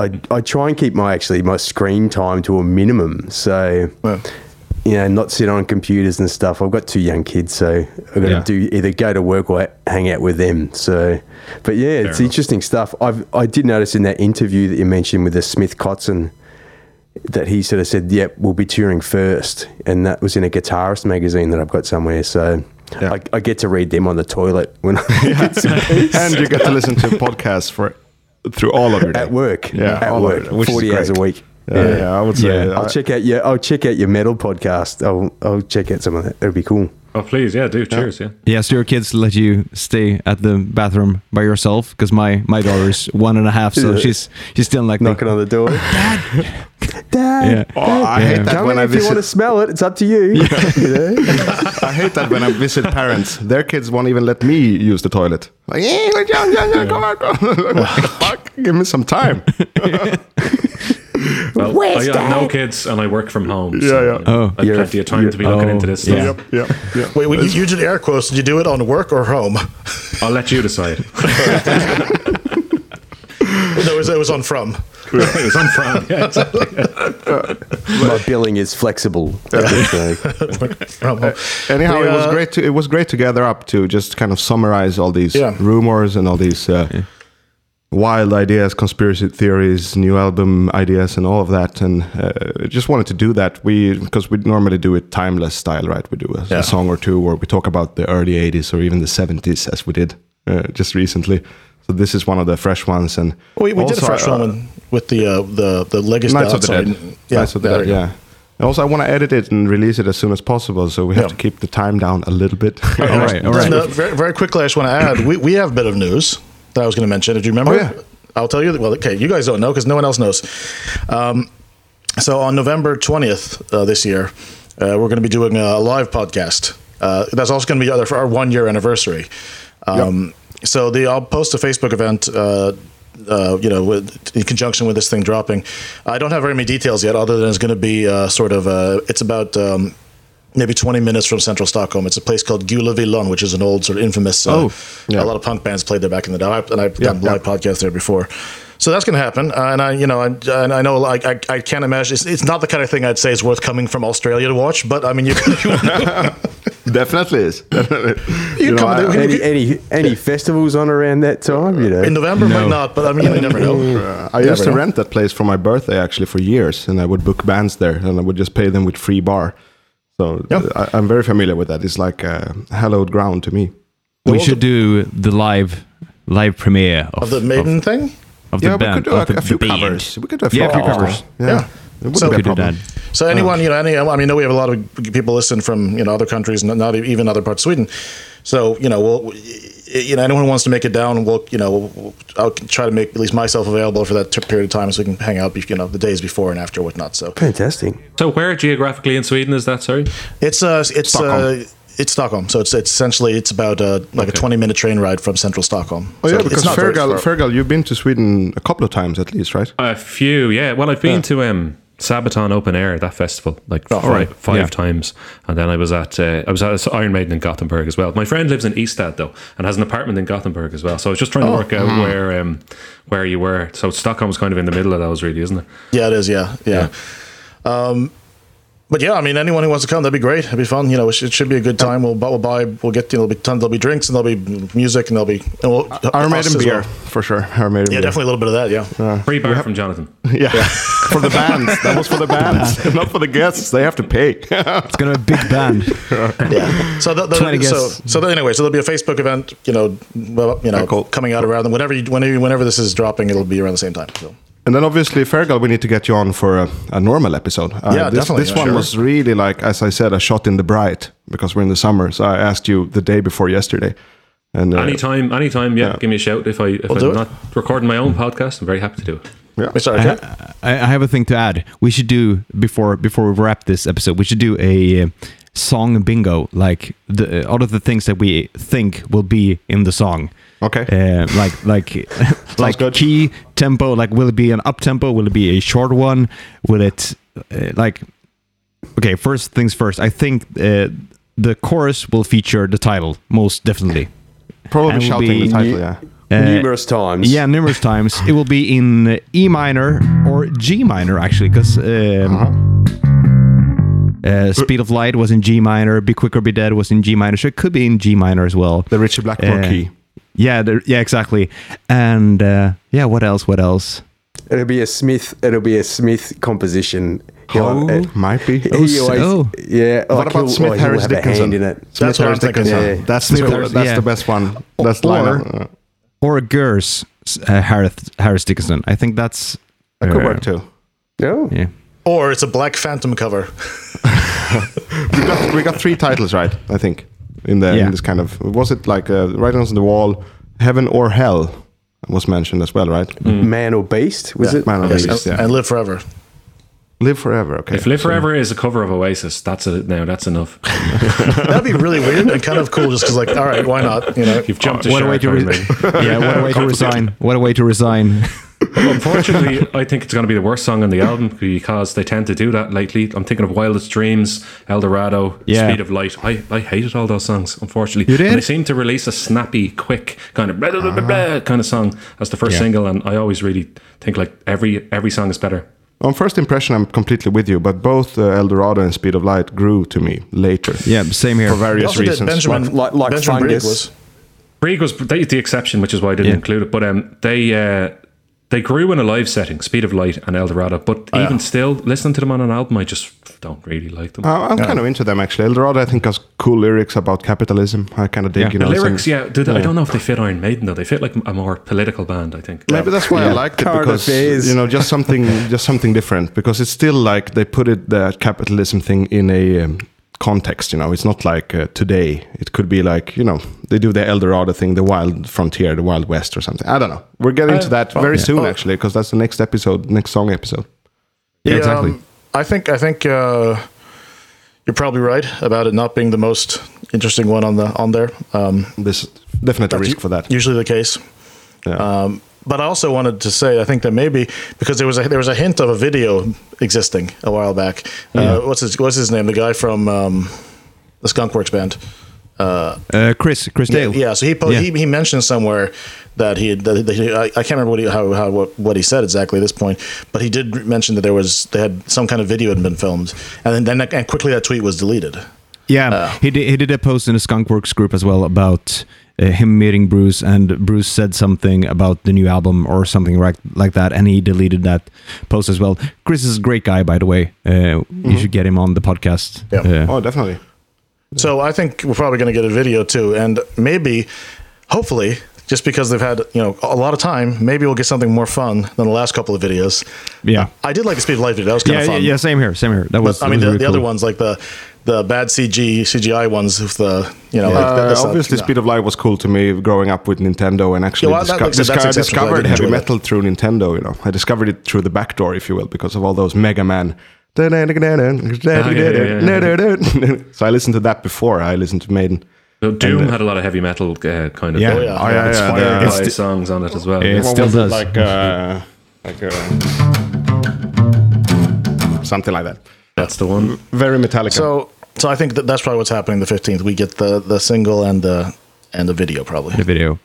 I, I try and keep my actually my screen time to a minimum. So, you know, not sit on computers and stuff. I've got two young kids, so I've got Yeah. to do either go to work or hang out with them. So, but yeah, it's enough. interesting stuff. I've I did notice in that interview that you mentioned with the Smith Kotzen that he sort of said, "Yep, we'll be touring first. and that was in a guitarist magazine that I've got somewhere. So. Yeah. I, I get to read them on the toilet when I (laughs) and you get to listen to podcasts for through all of your day. at work. Yeah, at work, it, forty hours a week. Yeah, yeah, I would say. Yeah. uh, I'll check out your I'll check out your metal podcast. I'll I'll check out some of that. That'd be cool. Oh, please, yeah, do. Cheers, yeah. Yeah, so your kids let you stay at the bathroom by yourself because my my daughter's (laughs) one and a half, so Yeah. she's she's still like Knocking on the door. (laughs) Dad, (laughs) Dad. Yeah. Oh, I hate that Come when in I if you want to visit. smell it. It's up to you. you know? I hate that when I visit parents. Their kids won't even let me use the toilet. Like, yeah, yeah, yeah, yeah, come on, come on. What the fuck? Give me some time. Well, I have no kids and I work from home. Yeah, so yeah. Oh. I've You're- plenty of time to be looking oh, into this yeah. stuff. yeah, yeah. Wait, wait, you did air quotes. Did you do it on work or home? (laughs) I'll let you decide. (laughs) no, it was, it was on from. (laughs) it was on from. Yeah, exactly. My billing is flexible. So, from home. Anyhow, We, it was uh, great. To, it was great to gather up to just kind of summarize all these Yeah. rumors and all these uh, wild ideas, conspiracy theories, new album ideas, and all of that. And uh, just wanted to do that. We because we normally do it timeless style, right? We do a, Yeah. a song or two, or we talk about the early '80s or even the '70s, as we did uh, just recently. So this is one of the fresh ones, and We, we did a fresh uh, one with the uh, the the legacy. Knights of the Dead. Yeah, Knights of the Dead. Yeah. And Also, I want to edit it and release it as soon as possible, so we have Yeah. to keep the time down a little bit. (laughs) all right, all right. Uh, very, very quickly, I just want to add we, we have a bit of news that I was going to mention. Did you remember? Oh, yeah. I'll tell you. Well, okay, you guys don't know because no one else knows. Um, so on November 20th uh, this year, uh, we're going to be doing a live podcast. Uh, that's also going to be our- for our one year anniversary. Um, So the I'll post a Facebook event. Uh, uh, you know, with, in conjunction with this thing dropping, I don't have very many details yet, other than it's going to be uh, sort of. Uh, it's about um, maybe 20 minutes from central Stockholm. It's a place called Gula Villon, which is an old sort of infamous. Uh, Oh, yeah. A lot of punk bands played there back in the day, I- and I've done yeah. live podcasts there before. So that's going to happen, uh, and I, you know, I, and I know, like, I, I can't imagine. It's, it's not the kind of thing I'd say is worth coming from Australia to watch, but I mean, you, (laughs) (laughs) you Definitely is. Definitely. You come I- with I- any any any festivals on around that time? You know. in November might not, but I mean, you never know. (laughs) I used to know. rent that place for my birthday actually for years, and I would book bands there, and I would just pay them with free bar. So Yeah. I, I'm very familiar with that. It's like uh, hallowed ground to me. we Well, should do the live live premiere of, Of the Maiden thing? of yeah, the we could do a, a few band. covers. We could do a few Yeah, few covers. covers. Yeah, Yeah. So- Could do problem. So anyone, you know, any, I mean, I know we have a lot of people listen from you know other countries, not not even other parts of Sweden. So you know, we'll, you know, anyone who wants to make it down, we'll, you know, we'll, I'll try to make at least myself available for that t- period of time, so we can hang out, you know, the days before and after, whatnot. So Fantastic. So, where geographically in Sweden is that? Sorry. it's uh, it's Stockholm. uh, it's Stockholm. So it's it's essentially it's about uh, like a twenty minute train ride from central Stockholm. Oh So yeah, because not very Fergal, far. Fergal, you've been to Sweden a couple of times at least, right? A few, yeah. Well, I've been to um, Sabaton Open Air, that festival, like Oh, five, right. five Yeah. times, and then I was at uh, I was at Iron Maiden in Gothenburg as well. My friend lives in Ystad though, and has an apartment in Gothenburg as well. So I was just trying to work out where um, where you were. So Stockholm's kind of in the middle of those, really, isn't it? Yeah, it is. Yeah, yeah. Um, but yeah, I mean, anyone who wants to come, that'd be great. It'd be fun. You know, it should, it should be a good time. We'll, we'll buy, we'll get, you know, there'll be tons, there'll be drinks and there'll be music and there'll be, and we'll, uh, Iron us Maiden beer well. for sure. Iron Maiden Yeah, beer. definitely a little bit of that. Yeah. Free bar from Jonathan. (laughs) Yeah, for the bands. That was for the bands, not for the guests. They have to pay. (laughs) It's gonna be a big band. (laughs) Yeah. So, the, the, so, guests. so the, anyway, so there'll be a Facebook event, you know, you know, cool. coming out around them. whenever, you, whenever, whenever this is dropping, it'll be around the same time. So. And then obviously, Fergal, we need to get you on for a, a normal episode. Uh, Yeah, this, definitely, This yeah, one sure. was really like, as I said, a shot in the bright because we're in the summer. So I asked you the day before yesterday, and uh, Anytime, anytime, yeah, Give me a shout if I if we'll I'm it. not recording my own podcast. I'm very happy to do it. Wait, sorry, I, okay? I I have a thing to add. We should do before before we wrap this episode. We should do a uh, song bingo, like the all of the things that we think will be in the song. Okay. Uh, like like (laughs) like good. key tempo. Like will it be an up tempo? Will it be a short one? Will it uh, like? Okay, first things first. I think uh, the chorus will feature the title most definitely. probably and shouting be the title. Yeah. Uh, Numerous times. Yeah, numerous times. It will be in E minor or G minor actually, because um, uh, Speed of Light was in G minor. Be Quick or Be Dead was in G minor, so it could be in G minor as well. The Richard Blackmore Uh, key. Yeah, the, yeah, exactly. And uh, yeah, what else? What else? It'll be a Smith. It'll be a Smith composition. He'll- Oh, uh, might be. he Oh, so- always- oh. yeah. What like about he'll- Smith Harris Dickinson? hand in it. Smith That's what Harris I'm thinking, Dickinson. yeah. That's Smith the, Harris, that's yeah. the best one. That's Or- lineup. Or Gers uh, Harris Harris Dickinson. I think that's that could uh, work too. No. Yeah. or it's a Black Phantom cover. (laughs) we got we got three titles right, I think, in the Yeah. in this kind of was it like uh, Writings on the Wall, Heaven or Hell was mentioned as well, right? Man or Beast, was Yeah. it? Man or Yes, Beast, yeah. and Live Forever. Live forever. Okay. If Live Forever is a cover of Oasis, that's it. Now that's enough. (laughs) That'd be really weird and kind of cool, just because, like, all right, why not? You know, You've jumped the What a way shark. to re- (laughs) yeah, what a way to resign. What a way to resign. (laughs) Unfortunately, I think it's going to be the worst song on the album because they tend to do that lately. I'm thinking of Wildest Dreams, El Dorado, Yeah. Speed of Light. I, I hated all those songs, unfortunately. You did? And they seem to release a snappy, quick kind of blah, blah, blah, blah, kind of song as the first Yeah. single, and I always really think like every every song is better. On first impression, I'm completely with you, but both uh, El Dorado and Speed of Light grew to me later. Yeah, same here. For various reasons. Benjamin, Like- like- like Benjamin Breeg was. Breeg was they, the exception, which is why I didn't Yeah. include it. But um, they uh, they grew in a live setting, Speed of Light and El Dorado. But Oh, even still, listening to them on an album, I just don't really like them. Uh, I'm kind of into them actually. El Dorado, I think, has cool lyrics about capitalism. I kind of dig, Yeah. you the lyrics, yeah, do they, I don't know if they fit Iron Maiden though. They fit like a more political band, I think. Maybe that's why I liked it because affairs. you know just something (laughs) just something different because it's still like they put it the capitalism thing in a um, context. You know, it's not like uh, today. It could be like you know they do the El Dorado thing, the wild frontier, the wild west or something. I don't know. We're getting Uh, to that well, very yeah. soon Oh. actually because that's the next episode, next song episode. Yeah, Yeah, exactly. um, I think I think uh, you're probably right about it not being the most interesting one on the on there. Um, There's definitely a that's risk for that. Usually the case. Yeah. Um, but I also wanted to say I think that maybe because there was a there was a hint of a video existing a while back. Uh, what's his what's his name? The guy from um, the Skunkworks band. Uh, Chris, Chris Dale. Yeah, so he, po- Yeah. he he mentioned somewhere that he that he, I, I can't remember what he how, how what, what he said exactly at this point, but he did mention that there was they had some kind of video had been filmed, and then, then and quickly that tweet was deleted. Yeah, he did. He did a post in the Skunkworks group as well about uh, him meeting Bruce, and Bruce said something about the new album or something like like that, and he deleted that post as well. Chris is a great guy, by the way. Uh, You should get him on the podcast. Yeah. Uh, Oh, definitely. So I think we're probably going to get a video too, and maybe, hopefully, just because they've had you know a lot of time, maybe we'll get something more fun than the last couple of videos. yeah. I did like the Speed of Light video; that was kind Yeah, of yeah, fun. yeah, same here, same here. That was. But I mean, that the, was the really other ones like the the bad CG CGI ones with the you know like Uh, that's not- obviously, no. Speed of Light was cool to me growing up with Nintendo and actually Yeah, well, disco- like I said, that's disco- I discovered heavy enjoy that. metal through Nintendo. You know, I discovered it through the back door, if you will, because of all those Mega Man. (laughs) So I listened to that before I listened to Maiden. So Doom And, uh, had a lot of heavy metal uh, kind of Yeah. Oh, yeah. Oh, yeah, yeah, Inspired the- by- by songs on it as well. It What still was it, does. like uh, like uh, something like that. That's the one. Very Metallica. So, so I think that that's probably what's happening the fifteenth. We get the the single and the and the video probably. the video.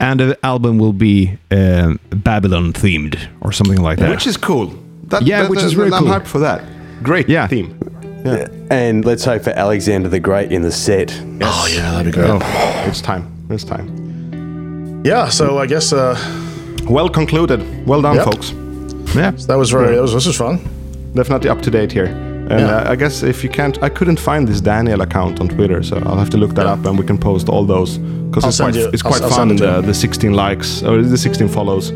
And the album will be um, Babylon themed or something like that. which is cool. That, Yeah, that- which is really I'm cool. hyped for that. Great Yeah. theme. Yeah. And let's hope for Alexander the Great in the set. Oh yeah, that'd be great. Oh, it's time. It's time. Yeah, so I guess uh, Well concluded. Well done, Yep. folks. yeah. that was very that was this was fun. Definitely up to date here. And Yeah. uh, I guess if you can't, I couldn't find this Daniel account on Twitter, so I'll have to look that Yeah. up and we can post all those because it's quite you- it's quite I'll fun. send it to The, the 16 likes or the 16 follows.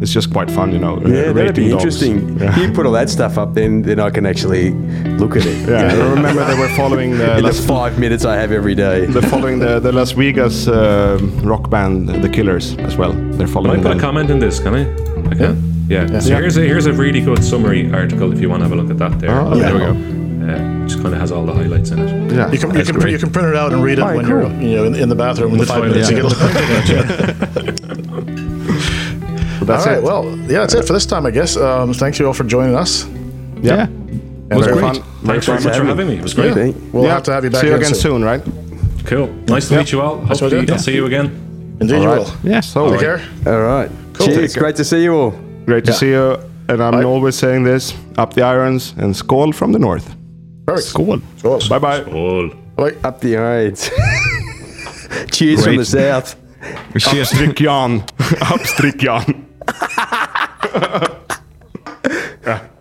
It's just quite fun, you know. uh, Yeah, that'd be dogs. interesting. Yeah. You put all that stuff up, then then I can actually look at it. Yeah, I remember they were following the, (laughs) In the five minutes I have every day. they're following the, the Las Vegas uh, rock band, The Killers, as well. They're Can I following put a comment in this? Can I? I can. Yeah. Yeah, so here's a here's a really good summary article if you want to have a look at that. There. Oh, there we go. Uh, just kind of has all the highlights in it. Yeah, You can you can, great. you can print it out and read it Oh, when cool. you're you know in, in the bathroom in the the five toilet, minutes you yeah. get the. (laughs) (laughs) That's all right, it. well, yeah, that's it for this time, I guess. Um, thank you all for joining us. Yeah. And was uh, great. fun. Thanks very much for having having me. It was great. Yeah, we'll Yeah, have to have you back See you again again soon, right? Cool. Nice to meet you all. Nice to Hopefully, meet you. I'll see you again. Indeed, All you will. Yeah. So Take care. All right. Cool. Cheers. Great to see you all. Great to Yeah. see you. And I'm Bye. always saying this: up the irons and skål from the north. Perfect. Cool. Cool. Bye bye. Cool. Bye. Up the irons. (laughs) Cheers from Great. the south. Cheers. Upstryk Jan. (laughs) Upstryk Jan. (laughs)